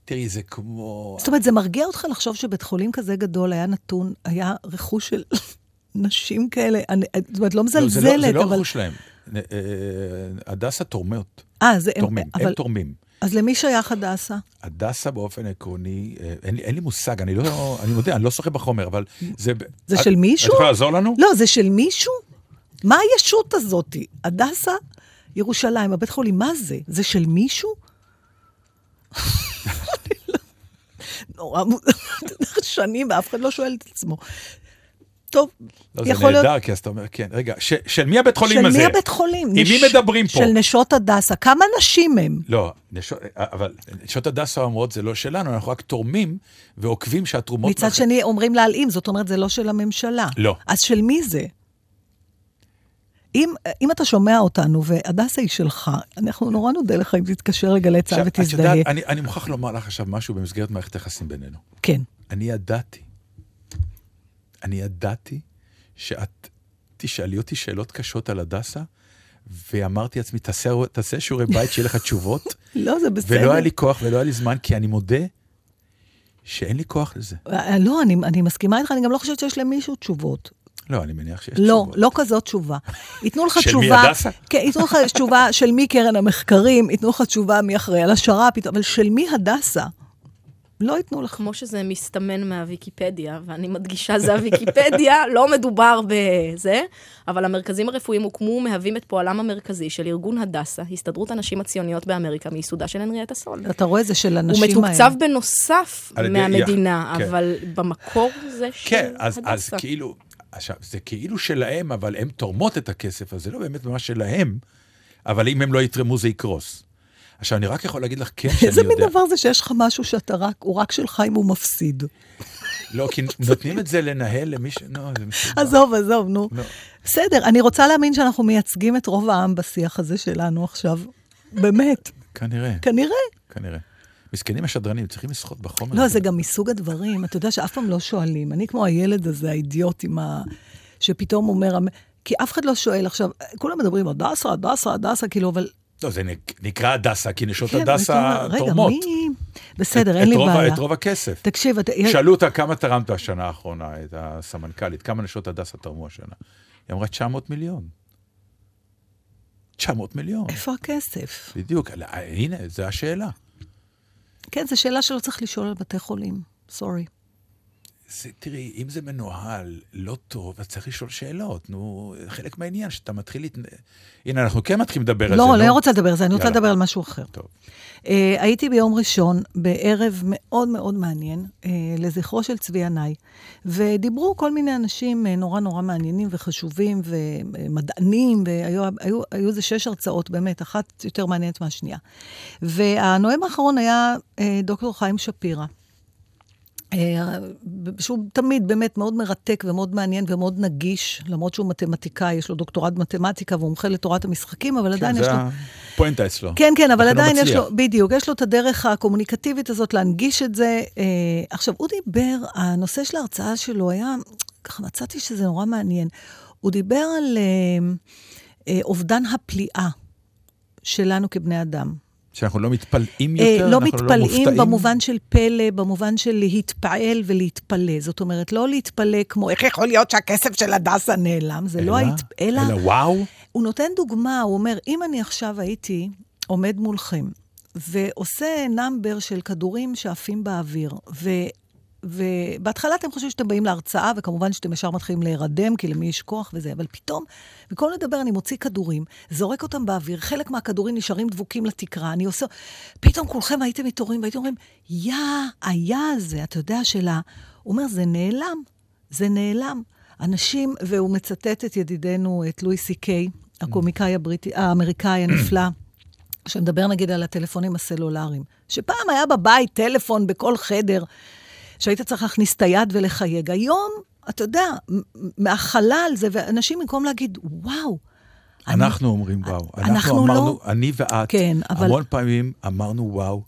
תראי, זה כמו... זאת אומרת, זה מרגיע אותך לחשוב שבית חולים כזה גדול היה נתון, היה רכוש של נשים כאלה, אני, זאת אומרת, לא לא, זה מזלזלת, לא, זה לא אבל... רכוש שלהם. אה, אה, הדסה תורמות, אה, זה הם, תורמים, אבל... הם תורמים. אז למי שייך הדסה? הדסה באופן עקרוני, אה, אין אין לי מושג, אני לא, אני מודה, אני לא שוחה בחומר, אבל זה... זה את- של מישהו? את יכולה לעזור לנו? לא, זה של מישהו? מה הישות הזאתי? הדסה, ירושלים, הבית חולים, מה זה? זה של מישהו? נורא מוזר, שנים ואף אחד לא שואל את עצמו. טוב, לא, זה יכול להיות... נהדר, כי אז אתה אומר, כן, רגע, ש, של מי הבית חולים של הזה? מי הבית חולים? עם מי מדברים פה? של נשות הדסה. כמה נשים הם? לא, נשות, אבל נשות הדסה אומרות, זה לא שלנו, אנחנו רק תורמים ועוקבים שהתרומות... מצד שני, אומרים להלאים, זאת אומרת, זה לא של הממשלה. לא. אז של מי זה? אם, אם אתה שומע אותנו, והדסה היא שלך, אנחנו נורא נודה לך אם תתקשר לגלי צה"ל עכשיו, את ותזדהה. יודעת, אני, אני מוכרח לומר לך עכשיו משהו במסגרת מערכת היחסים בינינו. כן. אני ידעתי, אני ידעתי שאת תשאלי אותי שאלות קשות על הדסה, ואמרתי לעצמי, תעשה, תעשה שיעורי בית, שיהיה לך תשובות, לא, זה בסדר. ולא היה לי כוח ולא היה לי זמן, כי אני מודה שאין לי כוח לזה. אה, לא, אני, אני מסכימה איתך, אני גם לא חושבת שיש למישהו תשובות. לא, אני מניח שיש לא, תשובות. לא כזאת תשובה. ייתנו לך של מי, תשובה... הדסה? כן, ייתנו לך תשובה של מי קרן המחקרים, ייתנו לך תשובה מי אחראי על השר"פ, אבל של מי הדסה? לא ייתנו לך. כמו שזה מסתמן מהוויקיפדיה, ואני מדגישה, זה הוויקיפדיה, לא מדובר בזה, אבל המרכזים הרפואיים הוקמו ומהווים את פועלם המרכזי של ארגון הדסה, הסתדרות הנשים הציוניות באמריקה, מייסודה של הנריאטה סול. אתה רואה, זה של הוא הנשים האלה. מתוקצב בנוסף מהמדינה, כן. אבל במקור זה של כן, אז, הדסה. כאילו, עכשיו, זה כאילו שלהם, אבל הן תורמות את הכסף, אז זה לא באמת ממש שלהם, אבל אם הם לא יתרמו זה יקרוס. עכשיו, אני רק יכול להגיד לך, כן, שאני איזה יודע... מין דבר זה שיש לך משהו שאתה רק, הוא רק שלך אם הוא מפסיד. לא, כי נותנים את זה לנהל למי ש... לא, זה מסודר. עזוב, עזוב, נו. לא. בסדר, אני רוצה להאמין שאנחנו מייצגים את רוב העם בשיח הזה שלנו עכשיו. באמת, כנראה, כנראה. כנראה. מסכנים השדרנים, צריכים לשחות בחומר. לא. זה גם מסוג הדברים, אתה יודע שאף פעם לא שואלים. אני כמו הילד הזה, האידיוט עם ה... שפתאום אומר... כי אף אחד לא שואל עכשיו, כולם מדברים הדסה, הדסה, הדסה, כאילו, אבל... לא, זה נק- נקרא הדסה, כי נשות כן, הדסה תורמות. רגע, מי... בסדר, את- אין לי את רוב ה- בעיה. את רוב הכסף. תקשיב, אתה... שאלו אותה כמה תרמת השנה האחרונה, את הסמנכ"לית, כמה נשות הדסה תרמו השנה. היא אמרה 900 מיליון. 900 מיליון, איפה הכסף? בדיוק. הנה, זו השאלה. כן, זו שאלה שלא צריך לשאול על בתי חולים. סורי. זה, תראי, אם זה מנוהל לא טוב, אז צריך לשאול שאלות. נו, חלק מהעניין שאתה מתחיל... להת... הנה, אנחנו כן מתחילים לדבר על זה, לא, נו. לא רוצה לדבר על זה, אני רוצה. לדבר על משהו אחר. טוב. Uh, הייתי ביום ראשון בערב מאוד מאוד מעניין uh, לזכרו של צבי ינאי, ודיברו כל מיני אנשים uh, נורא נורא מעניינים וחשובים ומדענים, והיו היו, היו איזה שש הרצאות, באמת, אחת יותר מעניינת מהשנייה. והנואם האחרון היה uh, דוקטור חיים שפירא. אה, שהוא תמיד באמת מאוד מרתק ומאוד מעניין ומאוד נגיש, למרות שהוא מתמטיקאי, יש לו דוקטורט במתמטיקה והוא מומחה לתורת המשחקים, אבל עדיין כן, יש זה לו... הפואנטה אצלו. כן, כן, אבל הוא עדיין יש מצליח. לו, בדיוק, יש לו את הדרך הקומוניקטיבית הזאת להנגיש את זה. אה, עכשיו, הוא דיבר, הנושא של ההרצאה שלו היה, ככה מצאתי שזה נורא מעניין. הוא דיבר על אה, אובדן הפליאה שלנו כבני אדם. שאנחנו לא מתפלאים אה, יותר, לא לא מתפלאים מופתעים. במובן של פלא, במובן של להתפעל ולהתפלא. זאת אומרת, לא להתפלא כמו, איך יכול להיות שהכסף של הדסה נעלם? זה לא אלא- ההת... אלא... אלא וואו. הוא נותן דוגמה, הוא אומר, אם אני עכשיו הייתי עומד מולכם ועושה נאמבר של כדורים שעפים באוויר, ו... ובהתחלה אתם חושבים שאתם באים להרצאה, וכמובן שאתם ישר מתחילים להירדם, כי למי יש כוח וזה, אבל פתאום, במקום לדבר, אני מוציא כדורים, זורק אותם באוויר, חלק מהכדורים נשארים דבוקים לתקרה, אני עושה... פתאום כולכם הייתם מתעוררים והייתם אומרים, יא, היה הזה, אתה יודע, שלה... הוא אומר, זה נעלם, זה נעלם. אנשים, והוא מצטט את ידידנו, את לואי סי קיי, הקומיקאי הבריטי, האמריקאי הנפלא, שמדבר נגיד על הטלפונים הסלולריים. שפעם היה בבית טלפון בכל חדר, שהיית צריך להכניס את היד ולחייג. היום, אתה יודע, מהחלל זה, ואנשים במקום להגיד, וואו, אני- אנחנו אומרים וואו. אנחנו אנחנו לא- אמרנו, אני ואת, כן, אבל- המון פעמים אמרנו וואו.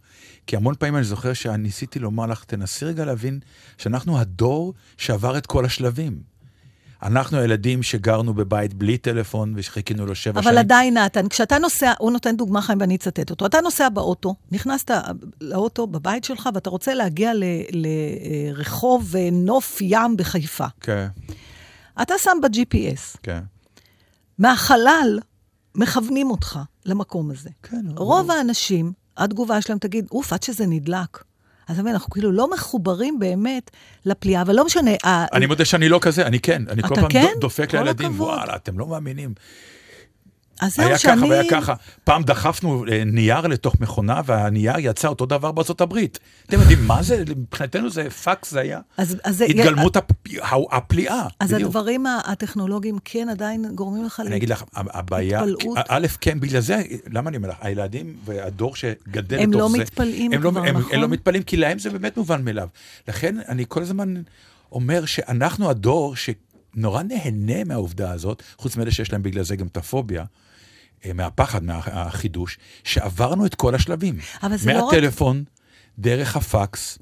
כי המון פעמים אני זוכר שניסיתי לומר לך, תנסי רגע להבין שאנחנו הדור שעבר את כל השלבים. אנחנו הילדים שגרנו בבית בלי טלפון וחיכינו לו שבע אבל שנים. עדיין, נתן, כשאתה נוסע, הוא נותן דוגמה חיים ואני אצטט אותו. אתה נוסע באוטו, נכנסת לאוטו בבית שלך ואתה רוצה להגיע ל- לרחוב אה, נוף ים בחיפה. כן, אתה שם ב-GPS, כן. מהחלל מכוונים אותך למקום הזה. כן, רוב האנשים התגובה שלהם תגיד, אוף, עד שזה נדלק. אז אתה מבין, אנחנו כאילו לא מחוברים באמת לפליאה, אבל לא משנה. אני מודה שאני לא כזה, אני כן. אני כל פעם כן? דופק לילדים. וואלה, אתם לא מאמינים. אז זהו היה שאני... ככה והיה ככה. פעם דחפנו אה, נייר לתוך מכונה, והנייר יצא אותו דבר בארצות הברית. אתם יודעים מה זה? מבחינתנו זה פקס, זה היה אז, אז התגלמות הפ- הפליאה. אז בדיוק. הדברים הטכנולוגיים כן עדיין גורמים לך... אני אגיד לך, הבעיה, התפלאות. א', כן, בגלל זה, למה אני אומר לך, הילדים והדור שגדל לתוך לא זה, מתפלאים הם לא- כבר, הם- נכון? הם לא מתפלאים, כי להם זה באמת מובן מאליו. לכן אני כל הזמן אומר שאנחנו הדור שנורא נהנה מהעובדה הזאת, חוץ מאלה שיש להם בגלל זה גם את הפוביה. אה, מהפחד, מהחידוש, שעברנו את כל השלבים. אבל זה לא רק- מהטלפון, דרך הפקס,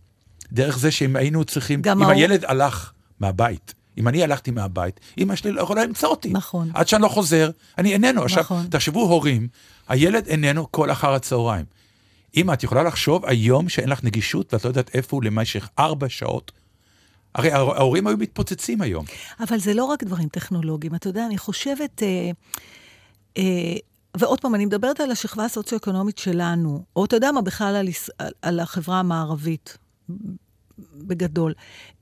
דרך זה שאם היינו צריכים, גם אם ההוא- הילד הלך מהבית, אם אני הלכתי מהבית, אמא שלי לא יכולה למצוא אותי. נכון. עד שאני לא חוזר, אני איננו. עכשיו, נכון. תחשבו הורים, הילד איננו כל אחר הצהריים. אמא, את יכולה לחשוב היום שאין לך נגישות ואת לא יודעת איפה הוא למשך ארבע שעות? הרי ההור- ההורים היו מתפוצצים היום. אבל זה לא רק דברים טכנולוגיים. אתה יודע, אני חושבת... אה, אה, ועוד פעם, אני מדברת על השכבה הסוציו-אקונומית שלנו, או אתה יודע מה, בכלל על, יש- על, על החברה המערבית, בגדול.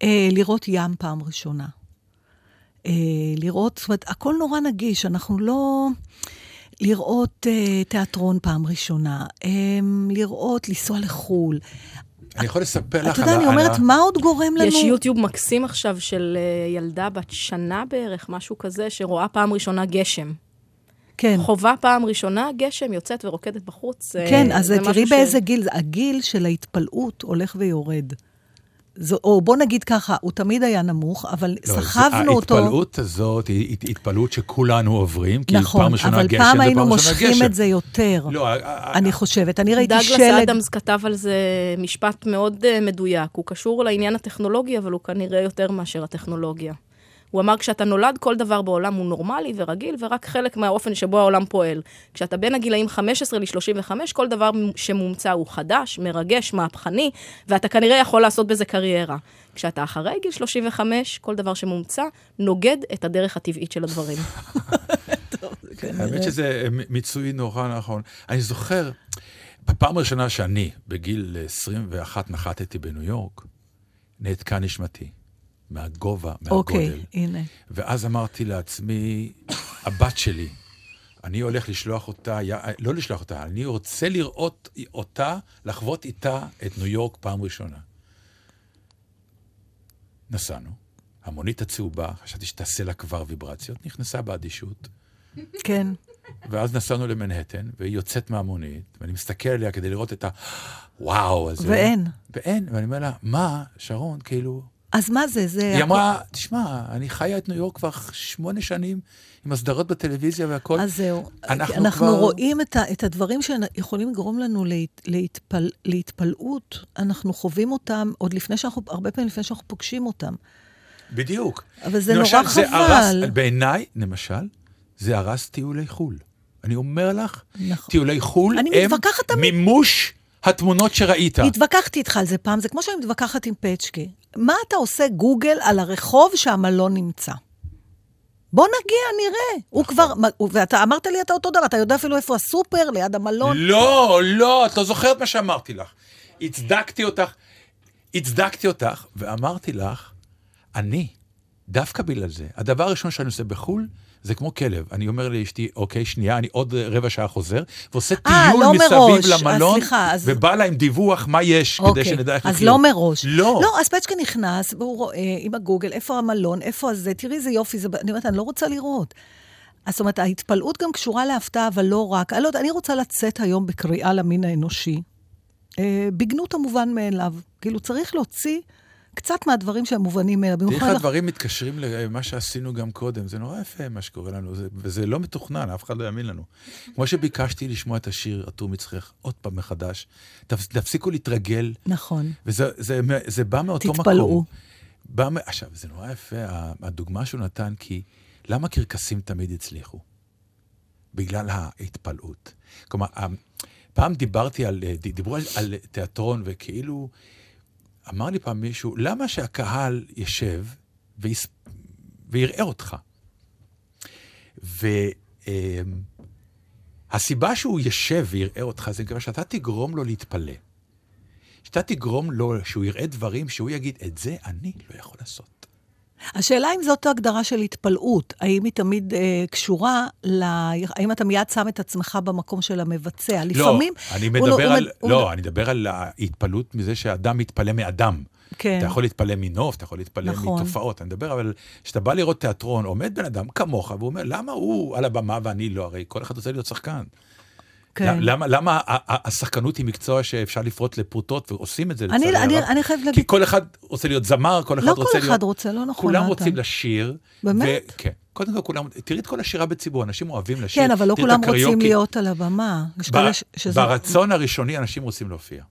אה, לראות ים פעם ראשונה. אה, לראות, זאת אומרת, הכל נורא נגיש, אנחנו לא... לראות אה, תיאטרון פעם ראשונה, אה, לראות, לנסוע לחו"ל. אני יכול לספר לך אתה יודע, על אני ה- על אומרת, ה- מה עוד גורם לנו? יש יוטיוב מקסים עכשיו של אה, ילדה בת שנה בערך, משהו כזה, שרואה פעם ראשונה גשם. כן. חובה פעם ראשונה, גשם, יוצאת ורוקדת בחוץ. אה, כן, אז תראי ש- באיזה גיל, הגיל של ההתפלאות הולך ויורד. זו, או בוא נגיד ככה, הוא תמיד היה נמוך, אבל לא, זה- סחבנו אותו. ההתפלאות הזאת היא הת- התפלאות שכולנו עוברים, כי נכון, פעם ראשונה אבל גשם פעם זה היינו פעם ראשונה מושכים גשם. את זה יותר. לא, אני חושבת. אני ראיתי דאגלס שלג... אדמס כתב על זה משפט מאוד אה, מדויק. הוא קשור לעניין הטכנולוגי, אבל הוא כנראה יותר מאשר הטכנולוגיה. הוא אמר, כשאתה נולד, כל דבר בעולם הוא נורמלי ורגיל, ורק חלק מהאופן שבו העולם פועל. כשאתה בין הגילאים 15 ל-35, כל דבר שמומצא הוא חדש, מרגש, מהפכני, ואתה כנראה יכול לעשות בזה קריירה. כשאתה אחרי גיל 35, כל דבר שמומצא נוגד את הדרך הטבעית של הדברים. האמת שזה מיצוי נורא נכון. אני זוכר, בפעם הראשונה שאני, בגיל 21, נחתתי בניו יורק, נעתקה נשמתי. מהגובה, אוקיי, מהגודל. הנה. ואז אמרתי לעצמי, הבת שלי, אני הולך לשלוח אותה, לא לשלוח אותה, אני רוצה לראות אותה, לחוות איתה את ניו יורק פעם ראשונה. נסענו, המונית הצהובה, חשבתי שתעשה לה כבר ויברציות, נכנסה באדישות, כן. ואז נסענו למנהטן, והיא יוצאת מהמונית, ואני מסתכל עליה כדי לראות את הוואו הזה. ואין. ואין, ואני אומר לה, מה, שרון, כאילו... אז מה זה? זה... היא אמרה, תשמע, אני חיה את ניו יורק כבר שמונה שנים עם הסדרות בטלוויזיה והכל. אז זהו. אנחנו אנחנו כבר- רואים את, ה, את הדברים שיכולים לגרום לנו להת, להתפל, להתפלאות, אנחנו חווים אותם עוד לפני שאנחנו, הרבה פעמים לפני שאנחנו פוגשים אותם. בדיוק. אבל זה למשל, נורא זה חבל. הרס, בעיניי, למשל, זה הרס טיולי חו"ל. אני אומר לך, נכון. טיולי חו"ל הם. מימוש התמונות שראית. התווכחתי איתך על זה פעם, זה כמו שאני מתווכחת עם פצ'קה. מה אתה עושה גוגל על הרחוב שהמלון נמצא? בוא נגיע, נראה. הוא. כבר, ואתה אמרת לי אתה אותו דבר, אתה יודע אפילו איפה הסופר, ליד המלון. לא, לא, את לא זוכרת מה שאמרתי לך. הצדקתי אותך, הצדקתי אותך, ואמרתי לך, אני, דווקא בגלל זה, הדבר הראשון שאני עושה בחו"ל, זה כמו כלב. אני אומר לאשתי, אוקיי, שנייה, אני עוד רבע שעה חוזר, ועושה אה, טיול לא מסביב מראש. אז למלון, סליחה, אז- ובא לה עם דיווח מה יש, כדי אוקיי, שנדע איך אז לחיות. לא מראש. לא. לא, אז פצ'קה נכנס, והוא רואה עם הגוגל, איפה המלון, איפה הזה, תראי איזה יופי זה, אני אומרת, אני לא רוצה לראות. אז זאת אומרת, ההתפלאות גם קשורה להפתעה, אבל לא רק. אני לא יודעת, אני רוצה לצאת היום בקריאה למין האנושי, אה, בגנות המובן מאליו. כאילו, צריך להוציא קצת מהדברים שהם מובנים מאליו. איך במיוחד לח- הדברים מתקשרים למה שעשינו גם קודם, זה נורא יפה מה שקורה לנו, זה, וזה לא מתוכנן, אף אחד לא יאמין לנו. כמו שביקשתי לשמוע את השיר "עטור מצחך" עוד פעם מחדש, תפ, תפסיקו להתרגל, נכון. וזה זה, זה בא מאותו תתפלאו. מקום. בא, מ- עכשיו, זה נורא יפה, הדוגמה שהוא נתן, כי למה קרקסים תמיד הצליחו? בגלל ההתפלאות. כלומר, ה- פעם דיברתי על, ד- דיברו על, על תיאטרון, וכאילו, אמר לי פעם מישהו, למה שהקהל ישב ויס... ויראה אותך? ו... אמ, שהוא ישב ויראה אותך זה מכיוון שאתה תגרום לו להתפלא. שאתה תגרום לו שהוא יראה דברים שהוא יגיד, את זה אני לא יכול לעשות. השאלה אם זאת הגדרה של התפלאות, האם היא תמיד אה, קשורה ל... האם אתה מיד שם את עצמך במקום של המבצע? לפעמים... לא, אני הוא מדבר הוא על... הוא לא, אני מדבר על ההתפלאות מזה שאדם מתפלא מאדם. כן. אתה יכול להתפלא מנוף, אתה יכול להתפלא נכון. מתופעות. אני מדבר, אבל כשאתה בא לראות תיאטרון, עומד בן אדם כמוך, והוא אומר, למה הוא על הבמה ואני לא? הרי כל אחד רוצה להיות שחקן. כן. למה, למה השחקנות היא מקצוע שאפשר לפרוט לפרוטות, ועושים את זה אני, לצערי אני, הרב? אני חייבת כי להגיד, כל אחד רוצה להיות זמר, כל אחד לא רוצה כל להיות... אחד רוצה, לא נכון. כולם נתן. רוצים לשיר. באמת? ו... כן. קודם כל, כולם... תראי את כל השירה בציבור, אנשים אוהבים לשיר. כן, אבל לא כולם רוצים הקריוקי. להיות על הבמה. ב- שזה... ברצון הראשוני אנשים רוצים להופיע.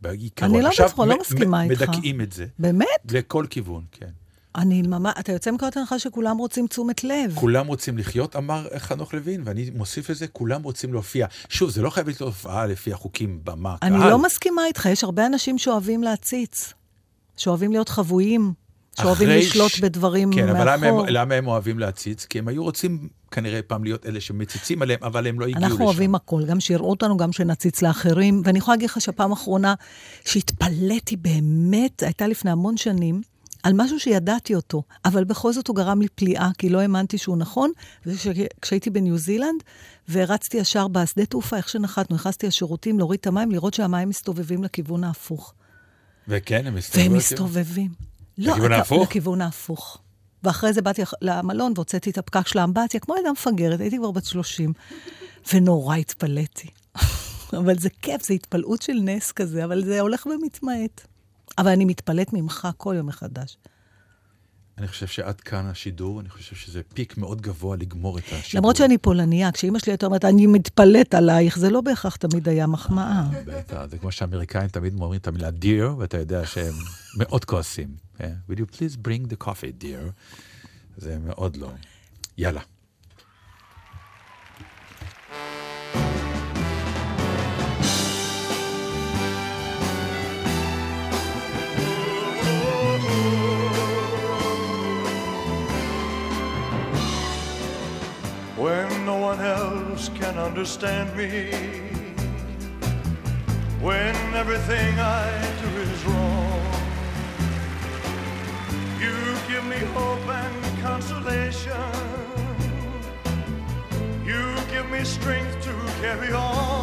בעיקרון. אני לא עכשיו לא מסכימה איתך. מדכאים את זה באמת? לכל כיוון, כן. אני ממש... אתה יוצא מנקודת הנחה שכולם רוצים תשומת לב. כולם רוצים לחיות, אמר חנוך לוין, ואני מוסיף לזה, כולם רוצים להופיע. שוב, זה לא חייב להיות הופעה לפי החוקים במה, אני קהל. לא מסכימה איתך, יש הרבה אנשים שאוהבים להציץ, שאוהבים להיות חבויים, שאוהבים לשלוט ש- בדברים כן, אבל למה מאחור. הם, למה הם אוהבים להציץ? כי הם היו רוצים כנראה פעם להיות אלה שמציצים עליהם, אבל הם לא הגיעו לשם. אנחנו אוהבים הכל, גם שיראו אותנו, גם שנציץ לאחרים. ואני יכולה להגיד לך שהפעם האחרונה שהתפלאתי באמת, הייתה לפני המון שנים, על משהו שידעתי אותו, אבל בכל זאת הוא גרם לי פליאה, כי לא האמנתי שהוא נכון. וזה כשהייתי בניו זילנד, והרצתי ישר בשדה תעופה, איך שנחתנו, נכנסתי לשירותים להוריד את המים, לראות שהמים מסתובבים לכיוון ההפוך. וכן, הם מסתובבים. והם מסתובבים. לא, לכיוון אתה- ההפוך? לכיוון ההפוך. ואחרי זה באתי למלון והוצאתי את הפקק של האמבטיה, כמו ילדה מפגרת, הייתי כבר בת 30, ונורא התפלאתי. אבל זה כיף, זה התפלאות של נס כזה, אבל זה הולך ומתמעט. אבל אני מתפלאת ממך כל יום מחדש. אני חושב שעד כאן השידור, אני חושב שזה פיק מאוד גבוה לגמור את השידור. למרות שאני פולניה, כשאימא שלי הייתה אומרת, אני מתפלאת עלייך, זה לא בהכרח תמיד היה מחמאה. בטח, זה כמו שהאמריקאים תמיד אומרים את המילה dear, ואתה יודע שהם מאוד כועסים. Will you please bring the coffee, dear? זה מאוד לא. יאללה. One else can understand me, when everything I do is wrong. You give me hope and consolation. You give me strength to carry on.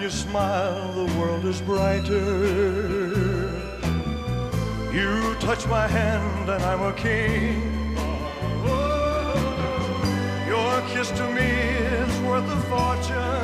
When you smile, the world is brighter. You touch my hand, and I'm a king. Your kiss to me is worth a fortune.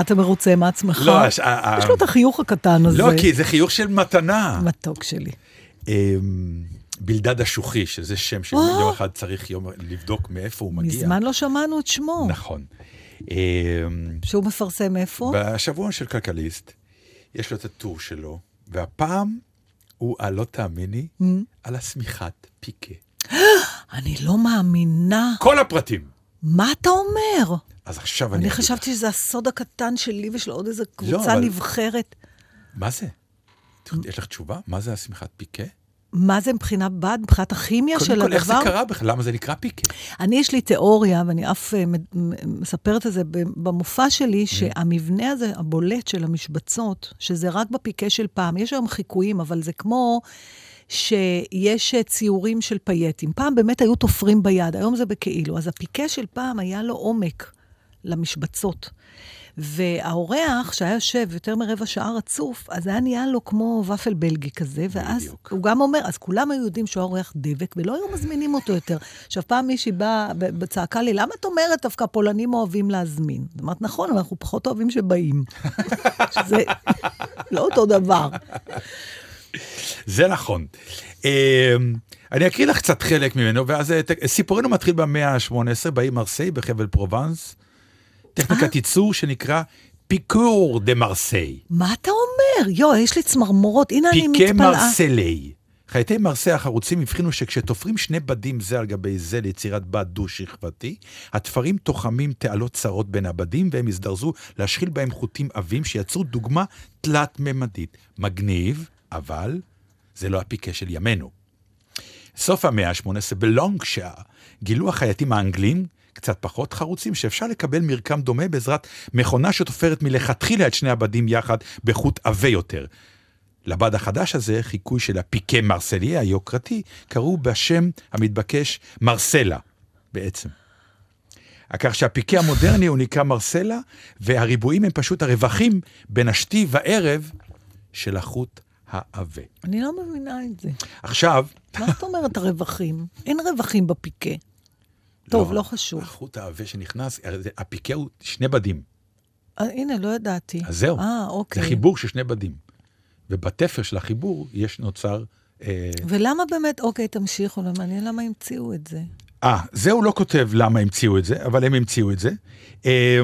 מה אתה מרוצה מעצמך? לא, הש- ה- ה- יש לו את החיוך הקטן הזה. לא, כי זה חיוך של מתנה. מתוק שלי. אמ, בלדד השוחי, שזה שם שיום אחד צריך יום לבדוק מאיפה הוא מגיע. מזמן לא שמענו את שמו. נכון. אה, שהוא מפרסם איפה? בשבועון של כלכליסט, יש לו את הטור שלו, והפעם הוא, אה, לא תאמיני. על השמיכת פיקה. אני לא מאמינה. כל הפרטים. מה אתה אומר? אז עכשיו אני... אני חשבתי שזה הסוד הקטן שלי ושל עוד איזה קבוצה לא, אבל- נבחרת. מה זה? יש לך תשובה? מה זה השמיכת פיקה? מה זה מבחינה בד, מבחינת הכימיה של קודם הדבר? כל, איך זה קרה בכלל? למה זה נקרא פיקה? אני, יש לי תיאוריה, ואני אף אה, מספרת את זה במופע שלי, שהמבנה הזה, הבולט של המשבצות, שזה רק בפיקה של פעם, יש היום חיקויים, אבל זה כמו שיש אה, ציורים של פייטים. פעם באמת היו תופרים ביד, היום זה בכאילו. אז הפיקה של פעם היה לו עומק למשבצות. והאורח, שהיה יושב יותר מרבע שעה רצוף, אז היה נהיה לו כמו ופל בלגי כזה, ואז בדיוק. הוא גם אומר, אז כולם היו יודעים שהוא היה אורח דבק, ולא היו מזמינים אותו יותר. עכשיו, פעם מישהי באה, ב- צעקה לי, למה את אומרת דווקא פולנים אוהבים להזמין? אמרת, נכון, אבל אנחנו פחות אוהבים שבאים. שזה לא אותו דבר. זה נכון. אה, אני אקריא לך קצת חלק ממנו, ואז אה, סיפורנו מתחיל במאה ה-18, בעיר מרסיי, בחבל פרובנס. טכניקת ייצור שנקרא piqûre de Marseille. מה אתה אומר? יו, יש לי צמרמורות, הנה אני פיקה מתפלאה. מרסלי. חייטי מרסיי החרוצים הבחינו שכשתופרים שני בדים זה על גבי זה ליצירת בד דו-שכבתי, התפרים תוחמים תעלות צרות בין הבדים והם הזדרזו להשחיל בהם חוטים עבים שיצרו דוגמה תלת-ממדית. מגניב, אבל זה לא הפיקה של ימינו. סוף המאה ה-18 בלונגשעה גילו החייטים האנגלים קצת פחות חרוצים שאפשר לקבל מרקם דומה בעזרת מכונה שתופרת מלכתחילה את שני הבדים יחד בחוט עבה יותר. לבד החדש הזה, חיקוי של הפיקה מרסלי היוקרתי, קראו בשם המתבקש מרסלה, בעצם. כך שהפיקה המודרני הוא נקרא מרסלה, והריבועים הם פשוט הרווחים בין השתי וערב של החוט העבה. אני לא מבינה את זה. עכשיו, מה זאת אומרת הרווחים? אין רווחים בפיקה. טוב, לא חשוב. החוט העבה שנכנס, זה- הפיקה הוא שני בדים. אה, הנה, לא ידעתי. אז זהו. אה, זה אוקיי. חיבור של שני בדים. ובתפר של החיבור יש נוצר... אה, ולמה באמת, אוקיי, תמשיכו, לא מעניין למה המציאו את זה. אה, זה הוא לא כותב למה המציאו את זה, אבל הם המציאו את זה. אה,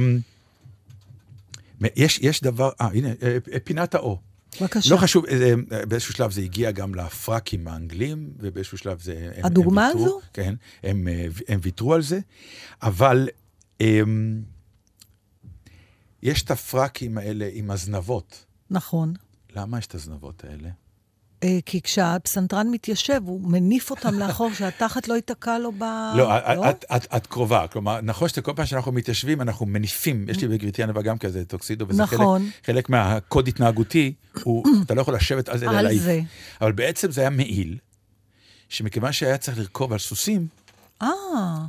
יש, יש דבר, אה, הנה, אה, אה, פינת האו. בבקשה. לא חשוב, אה, אה, באיזשהו שלב זה הגיע גם לפרקים האנגלים, ובאיזשהו שלב זה... הם, הדוגמה הם ויתרו, הזו? כן, הם, אה, הם ויתרו על זה, אבל אה, יש את הפרקים האלה עם הזנבות. נכון. למה יש את הזנבות האלה? אה, כי כשהפסנתרן מתיישב, הוא מניף אותם לאחור, שהתחת לא ייתקע לו ב... לא, את, את, את קרובה. כלומר, נכון שכל פעם שאנחנו מתיישבים, אנחנו מניפים. יש לי בגברתי ענווה גם כזה טוקסידו, וזה נכון. חלק, חלק מהקוד התנהגותי, הוא, אתה לא יכול לשבת על זה, על. זה. אבל בעצם זה היה מעיל, שמכיוון שהיה צריך לרכוב על סוסים, אה,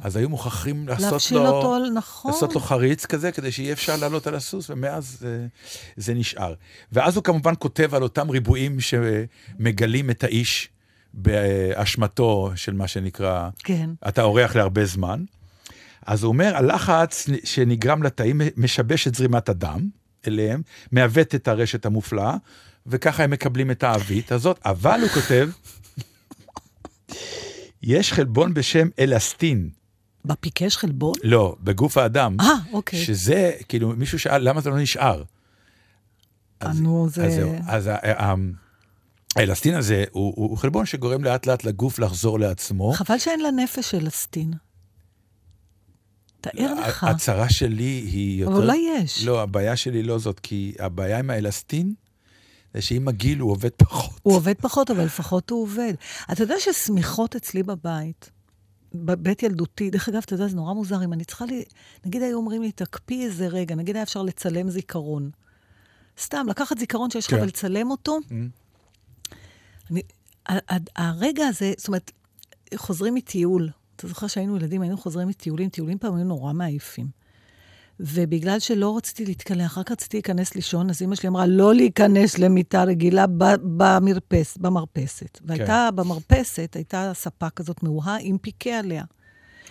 אז היו מוכרחים לעשות לו... אותו, נכון. לעשות לו חריץ כזה, כדי שיהיה אפשר לעלות על הסוס, ומאז זה, זה נשאר. ואז הוא כמובן כותב על אותם ריבועים שמגלים את האיש באשמתו של מה שנקרא, כן. אתה אורח להרבה זמן. אז הוא אומר, הלחץ שנגרם לתאים משבש את זרימת הדם אליהם, מעוות את הרשת המופלאה, וככה הם מקבלים את העווית הזאת, אבל הוא כותב, יש חלבון בשם אלסטין, בפיקה יש חלבון? לא, בגוף האדם. אה, אוקיי. שזה, כאילו, מישהו שאל, למה זה לא נשאר? אה, נו, זה... אז זהו, אז ה- ה- האלסטין הזה הוא, הוא, הוא חלבון שגורם לאט לאט לגוף לחזור לעצמו. חבל שאין לה נפש אלסטין. תאר לך. הצרה שלי היא יותר... אבל אולי יש. לא, הבעיה שלי לא זאת, כי הבעיה עם האלסטין, זה שעם הגיל הוא עובד פחות. הוא עובד פחות, אבל לפחות הוא עובד. אתה יודע ששמיכות אצלי בבית, בבית ילדותי, דרך אגב, אתה יודע, זה נורא מוזר, אם אני צריכה לי, נגיד היו אומרים לי, תקפיא איזה רגע, נגיד היה אפשר לצלם זיכרון. סתם, לקחת זיכרון שיש לך כן. ולצלם אותו. אני, ה- ה- הרגע הזה, זאת אומרת, חוזרים מטיול. אתה זוכר שהיינו ילדים, היינו חוזרים מטיולים, טיולים פעם היו נורא מעייפים. ובגלל שלא רציתי להתקלח, רק רציתי להיכנס לישון, אז אמא שלי אמרה, לא להיכנס למיטה רגילה ב- במרפס, במרפסת. והייתה, במרפסת, הייתה ספה כזאת מאוהה עם פיקה עליה.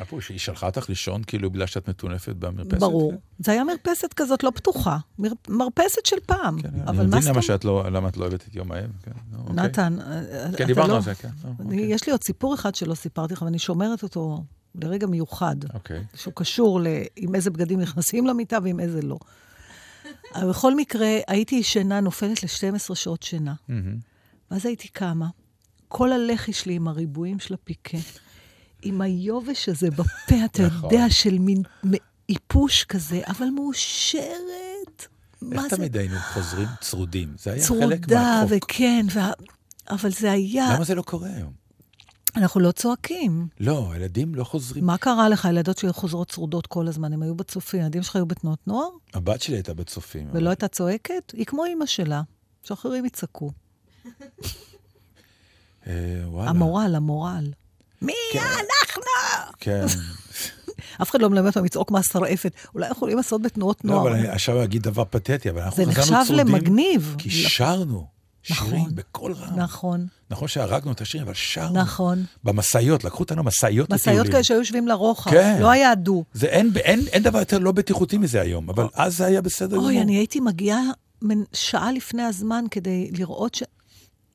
אפו, שהיא שלחה אותך לישון כאילו בגלל שאת מטונפת במרפסת? ברור. כן? זה היה מרפסת כזאת לא פתוחה, מר, מרפסת של פעם. כן, אבל אני מבין למה? שאת לא, למה את לא אוהבת את יום האם. כן, נו, אוקיי. נתן, כן, דיברנו לא- על זה, כן. אוקיי. יש לי עוד סיפור אחד שלא סיפרתי לך, ואני שומרת אותו לרגע מיוחד, אוקיי. שהוא קשור ל... עם איזה בגדים נכנסים למיטה ועם איזה לא. אבל בכל מקרה, הייתי ישנה, נופלת ל-12 שעות שינה. מהמם. ואז הייתי קמה, כל הלחי שלי עם הריבועים של הפיקה, עם היובש הזה בפה, אתה נכון. יודע, של מין איפוש כזה, אבל מאושרת. איך זה? תמיד היינו חוזרים צרודים? זה היה חלק צרודה, מהחוק. וכן, וה... אבל זה היה... למה זה לא קורה היום? אנחנו לא צועקים. לא, הילדים לא חוזרים. מה קרה לך? הילדות שלי חוזרות צרודות כל הזמן, הם היו בצופים. הילדים שלך היו בתנועות נוער, הבת שלי הייתה בצופים. ולא הייתה צועקת? היא כמו אימא שלה, שאחרים יצעקו. אה, וואלה. המורל, המורל. מי כן. אנחנו? כן. אף אחד לא מלמד אותם לצעוק מהשרעפת. אולי יכולים לעשות בתנועות לא, נוער. אבל אני עכשיו אגיד דבר פתטי, אבל אנחנו זה חזרנו נחשב צרודים. למגניב. כי שרנו שירים נכון. בקול רם. נכון, נכון שהרגנו את השירים, אבל שרנו. נכון. במשאיות, לקחו אותנו משאיות משאיות לטיולים. כאלה שהיו יושבים לרוחב, כן. לא היה דו. זה אין, אין, אין דבר יותר לא בטיחותי מזה היום, אבל אז זה היה בסדר גמור. אוי, אני הייתי מגיעה שעה לפני הזמן כדי לראות ש...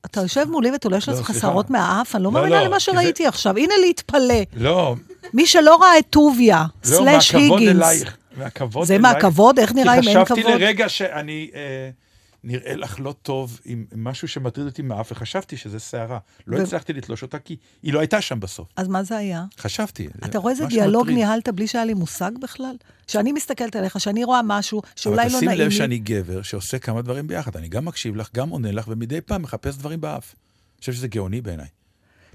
אתה יושב מולי ותולש לא, לעצמך סליחה. שערות מהאף, אני לא לא, מאמינה לא, למה זה- שראיתי עכשיו. הנה להתפלא. לא, מי שלא ראה את טוביה, לא, סלאש מהכבוד היגינס. אלייך. מהכבוד זה אלייך. מהכבוד? איך נראה אם אין כי חשבתי כבוד? לרגע שאני אה, נראה לך לא טוב עם משהו שמטריד אותי מהאף, וחשבתי שזה שערה. לא ו- הצלחתי לתלוש אותה, כי היא לא הייתה שם בסוף. אז מה זה היה? חשבתי. אתה רואה איזה דיאלוג מטריד. ניהלת בלי שהיה לי מושג בכלל? שאני מסתכלת עליך, שאני רואה משהו שאולי אבל לא תשים נעים לי. לב שאני גבר שעושה כמה דברים ביחד. אני גם מקשיב לך, גם עונה לך, ומדי פעם מחפש דברים באף. אני חושב שזה גאוני בעיניי.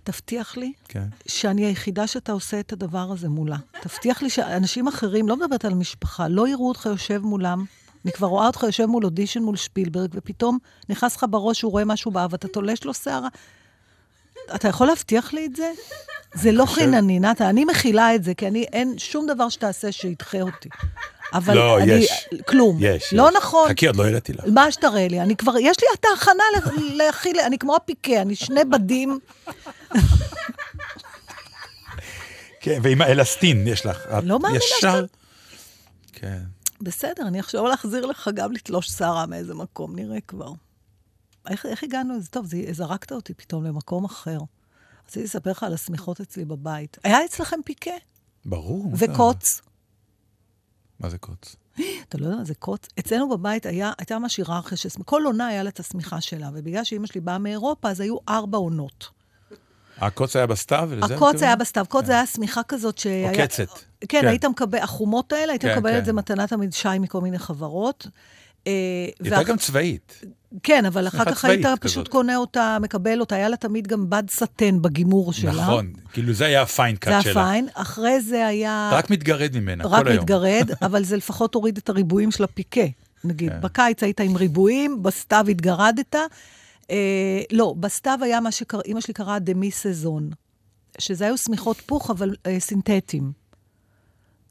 תבטיח לי כן. שאני היחידה שאתה עושה את הדבר הזה מולה. תבטיח לי שאנשים אחרים, לא מדברת על משפחה, לא יראו אותך יושב מולם. אני כבר רואה אותך יושב מול אודישן מול שפילברג, ופתאום נכנס לך בראש שהוא רואה משהו באב, ואתה תולש לו שערה. אתה יכול להבטיח לי את זה? זה לא חינני, נתן, אני מכילה את זה, כי אני, אין שום דבר שתעשה שידחה אותי. אבל לא, אני, יש. כלום. יש. לא יש. נכון. חכי, עוד לא הראיתי לך. מה שתראה לי, אני כבר, יש לי את ההכנה להכיל, אני כמו הפיקה, אני שני בדים. כן, ועם האלסטין יש לך. לא מאמינה ישר... כן. בסדר, אני עכשיו להחזיר לך גם לתלוש שערה מאיזה מקום, נראה כבר. איך, איך הגענו לזה? טוב, זה, זרקת אותי פתאום למקום אחר. רציתי לספר לך על השמיכות אצלי בבית. היה אצלכם פיקה ברור. וקוץ. מה זה קוץ? אתה לא יודע מה זה קוץ? אצלנו בבית היה, הייתה ממש היררכיה של... כל עונה היה לה את השמיכה שלה, ובגלל שאימא שלי באה מאירופה, אז היו ארבע עונות. הקוץ היה בסתיו? הקוץ היה? בסתיו, קוץ זה היה שמיכה כזאת שהיה... עוקצת. כן, כן. היית מקבל, החומות האלה, היית כן, מקבל כן. את זה מתנה תמיד שי מכל מיני חברות. אה, היא הייתה גם צבאית. כן, אבל אחר כך היית פשוט. קונה אותה, מקבל אותה, היה לה תמיד גם בד סטן בגימור שלה. נכון. כאילו זה היה הפיין קאט זה שלה. היה פיין. אחרי זה היה... רק מתגרד ממנה רק כל היום. מתגרד, אבל זה לפחות הוריד את הריבועים של הפיקה. נגיד, כן. בקיץ היית עם ריבועים, בסתיו התגרדת. אה, לא, בסתיו היה מה שאימא שלי קראה דמי סזון, שזה היו שמיכות פוך, אבל אה, סינתטיים.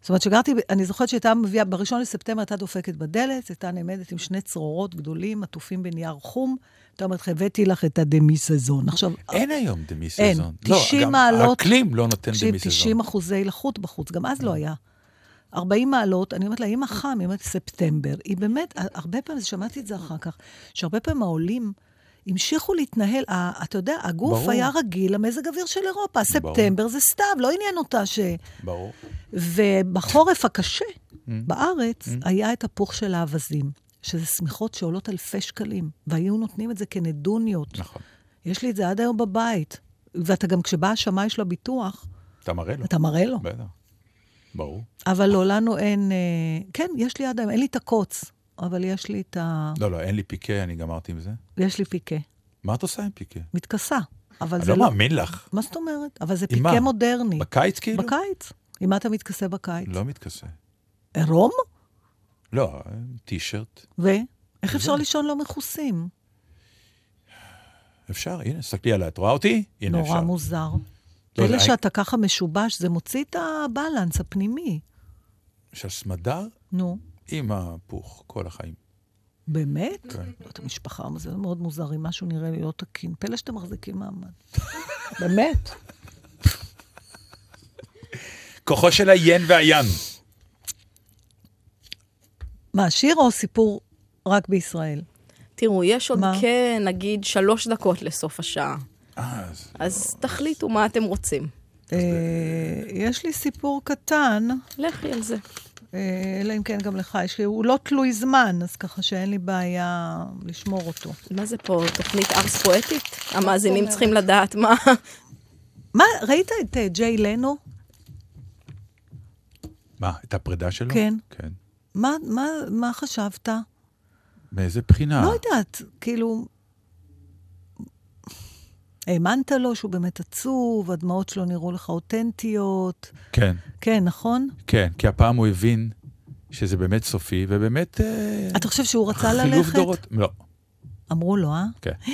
זאת אומרת, שגרתי, אני זוכרת שהייתה מביאה, בראשון לספטמבר הייתה דופקת בדלת, הייתה נעמדת עם שני צרורות גדולים, עטופים בנייר חום. הייתה אומרת, הבאתי לך את הדמי סזון. עכשיו, אין היום דמי אין. סזון. 90 לא, מעלות- האקלים לא נותן דמי 90 סזון. אחוזי לחות בחוץ, גם אז לא היה. 40 מעלות, אני אומרת לה, אמא חם, היא אומרת, ספטמבר. היא באמת, הרבה פעמים, שמעתי את זה אחר כך, שהרבה פעמים העולים המשיכו להתנהל, אתה יודע, הגוף ברור. היה רגיל למזג אוויר של אירופה. ספטמבר זה סתיו, לא עניין אותה ש... ברור. ובחורף הקשה, Mm. בארץ, היה את הפוך של האווזים, שזה שמיכות שעולות אלפי שקלים, והיו נותנים את זה כנדוניות. נכון. יש לי את זה עד היום בבית. ואתה גם, כשבא השמאי של הביטוח, אתה מראה לו. אתה מראה לו. בטח. ברור. אבל לא, לנו אין... אה, כן, יש לי עד היום, אין לי את הקוץ, אבל יש לי את ה... לא, לא, אין לי פיקה, אני גמרתי עם זה. יש לי פיקה. מה את עושה עם פיקה? מתכסה. אבל אני זה לא לא... מאמין לך. מה זאת אומרת? אבל זה פיקה? מודרני. בקיץ כאילו? בקיץ. עם מה אתה מתכסה בקיץ? לא מתכסה. עירום? לא, טישרט. ו? איך אפשר לישון לא מכוסים? אפשר, הנה, תסתכלי עליי, את רואה אותי? הנה אפשר. נורא מוזר. זה- שאתה ככה משובש, זה מוציא את הבלנס הפנימי. של סמדר נו, עם הפוך כל החיים. באמת? כן. זאת המשפחה, זה מאוד מוזר, אם משהו נראה לי לא תקין. פלא שאתם מחזיקים מעמד. באמת. כוחו של היין והיין. מה, שיר או סיפור רק בישראל? תראו, יש עוד מה? כן, נגיד, שלוש דקות לסוף השעה. אז אז תחליטו מה אתם רוצים. אה, יש לי סיפור קטן, לכי על זה. אה, אלא אם כן גם לך יש לי, הוא לא תלוי זמן, אז ככה שאין לי בעיה לשמור אותו. מה זה פה, תוכנית ארס פואטית? המאזינים? צריכים לדעת מה... מה, ראית את אה, ג'יי לנו? מה, את הפרידה שלו? כן. כן. מה, מה, מה חשבת? מאיזה בחינה? לא יודעת, כאילו... האמנת לו שהוא באמת עצוב, הדמעות שלו נראו לך אותנטיות. כן, כן, נכון? כן, כי הפעם הוא הבין שזה באמת סופי, ובאמת... אה, אתה חושב שהוא רצה חילוף ללכת? דורות. לא, אמרו לו, אה? כן.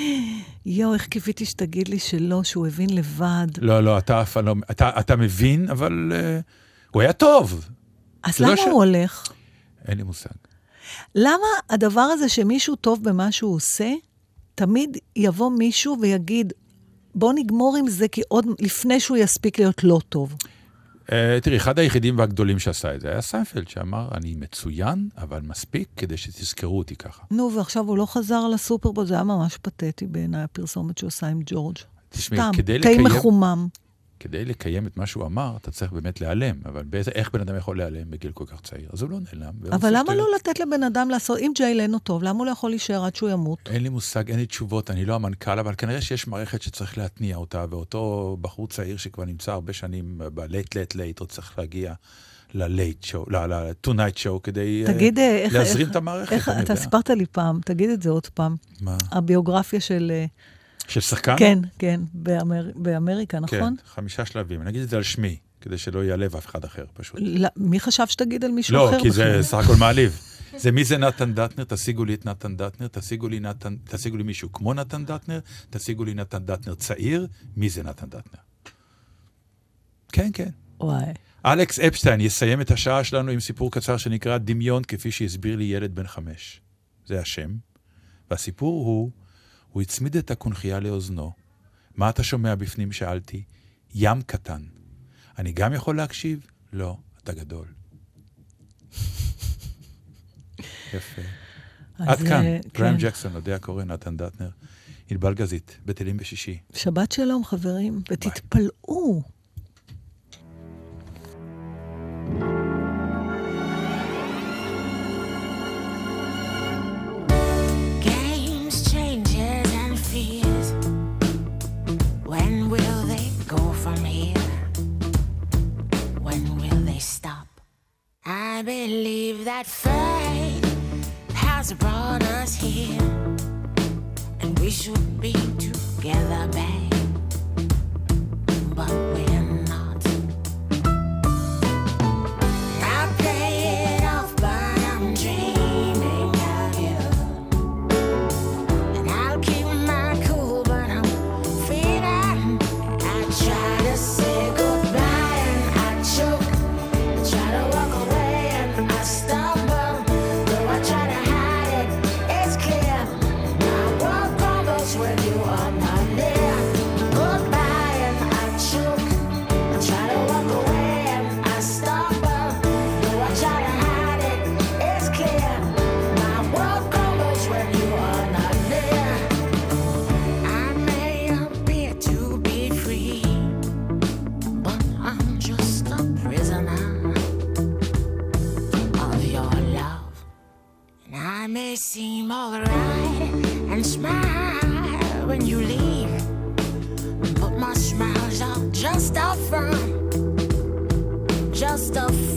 יואו, איך קיוויתי שתגיד לי שלא, שהוא הבין לבד. לא, לא, אתה אף לא... אתה, אתה מבין, אבל אה, הוא היה טוב. אז לא למה ש- הוא הולך? אין לי מושג. למה הדבר הזה שמישהו טוב במה שהוא עושה, תמיד יבוא מישהו ויגיד, בוא נגמור עם זה, כי עוד לפני שהוא יספיק להיות לא טוב. אה, תראי, אחד היחידים והגדולים שעשה את זה היה סיינפלד, שאמר, אני מצוין, אבל מספיק כדי שתזכרו אותי ככה. נו, ועכשיו הוא לא חזר לסופרבול, זה היה ממש פתטי בעיניי, הפרסומת שהוא עשה עם ג'ורג'. תשמעי, סתם, כדי תה לקיים- מחומם. כדי לקיים את מה שהוא אמר, אתה צריך באמת להיעלם. אבל באיזה, איך בן אדם יכול להיעלם בגיל כל כך צעיר? אז הוא לא נעלם. אבל למה לא. לתת לבן אדם לעשות, אם ג'יי לנו טוב, למה הוא לא יכול להישאר עד שהוא ימות? אין לי מושג, אין לי תשובות, אני לא המנכ"ל, אבל כנראה שיש מערכת שצריך להתניע אותה, ואותו בחור צעיר שכבר נמצא הרבה שנים ב-late late late, הוא צריך להגיע ל-late show, ל-tonight show, כדי אה, תגיד, אה, איך... להזרים איך- את המערכת, איך, אתה יודע. סיפרת לי פעם, תגיד את זה עוד פעם. מה? הביוגרפיה של... אה, של שחקן? כן, כן, באמר... באמריקה, נכון? כן, חמישה שלבים. אני אגיד את זה על שמי, כדי שלא יעלב אף אחד אחר, פשוט. לא, מי חשב שתגיד על מישהו לא, אחר כי זה? סך הכל מעליב. זה מי זה נתן דטנר, תשיגו לי את נתן דטנר, תשיגו לי, נתן, תשיגו לי מישהו כמו נתן דטנר, תשיגו לי נתן דטנר צעיר, מי זה נתן דטנר? כן, כן. וואי. אלכס אפשטיין יסיים את השעה שלנו עם סיפור קצר שנקרא דמיון, כפי שהסביר לי ילד בן חמש. זה השם. והסיפור הוא, הוא הצמיד את הקונכייה לאוזנו. מה אתה שומע בפנים? שאלתי. ים קטן. אני גם יכול להקשיב? לא, אתה גדול. יפה. עד כאן, אה, גרם כן. ג'קסון, אודיה קורן, נתן דטנר, ענבל גזית, בטלים בשישי. שבת שלום, חברים, ותתפלאו. That fate has brought us here, and we should be together, babe. But we're may seem alright and smile when you leave, but my smiles are just a front, just a front.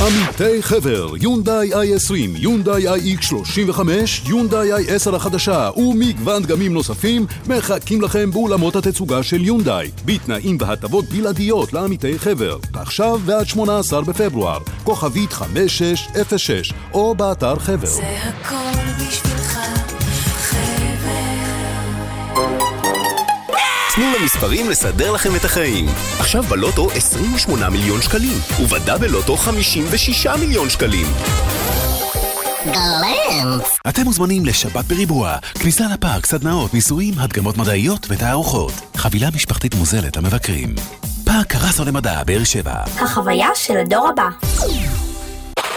עמיתי חבר, יונדאי i20, יונדאי iX35, יונדאי i10 החדשה ומגוון דגמים נוספים מחכים לכם באולמות התצוגה של יונדאי, בתנאים והטבות בלעדיות לעמיתי חבר, עכשיו ועד 18 בפברואר, כוכבית 5606, או באתר חבר. זה הכל תנו למספרים לסדר לכם את החיים. עכשיו בלוטו 28 מיליון שקלים, ובדה בלוטו 56 מיליון שקלים. גלנץ! אתם מוזמנים לשבת בריבוע, כניסה לפארק, סדנאות, ניסויים, הדגמות מדעיות ותערוכות. חבילה משפחתית מוזלת למבקרים. פארק קרסו למדע, באר שבע. החוויה של הדור הבא.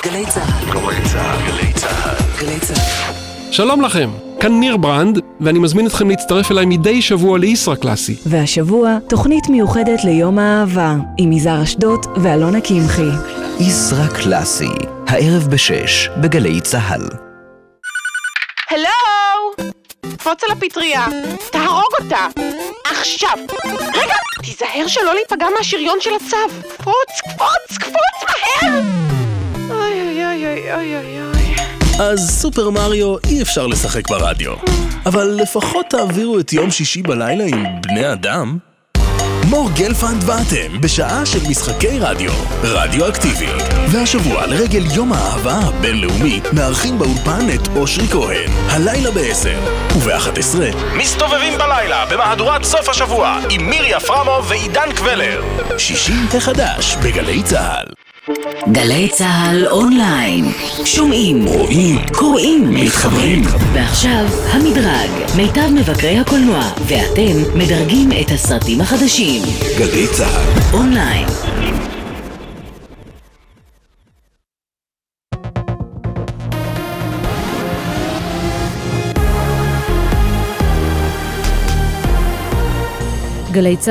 גלי צה"ל. גלי צה"ל. גלי צה"ל. שלום לכם, כאן ניר ברנד, ואני מזמין אתכם להצטרף אליי מדי שבוע לישרא קלאסי. והשבוע, תוכנית מיוחדת ליום האהבה, עם יזהר אשדות ואלונה קמחי. ישרא קלאסי, הערב בשש, בגלי צה"ל. הלו! קפוץ על הפטריה, תהרוג אותה! עכשיו! רגע, תיזהר שלא להיפגע מהשריון של הצו! קפוץ, קפוץ, קפוץ, מהר! אוי אוי אוי אוי אוי אוי אוי אז סופר מריו אי אפשר לשחק ברדיו. אבל לפחות תעבירו את יום שישי בלילה עם בני אדם. מור גלפנד ואתם, בשעה של משחקי רדיו, רדיו אקטיבי. והשבוע, לרגל יום האהבה הבינלאומי, מארחים באולפן את אושרי כהן. הלילה ב-10 וב-11 מסתובבים בלילה במהדורת סוף השבוע עם מירי אפרמוב ועידן קבלר. שישי החדש בגלי צה"ל. גלי צה"ל אונליין. שומעים, רואים, קוראים, מתחברים. ועכשיו, המדרג. מיטב מבקרי הקולנוע, ואתם מדרגים את הסרטים החדשים. גלי צה"ל. אונליין. גלי צה"ל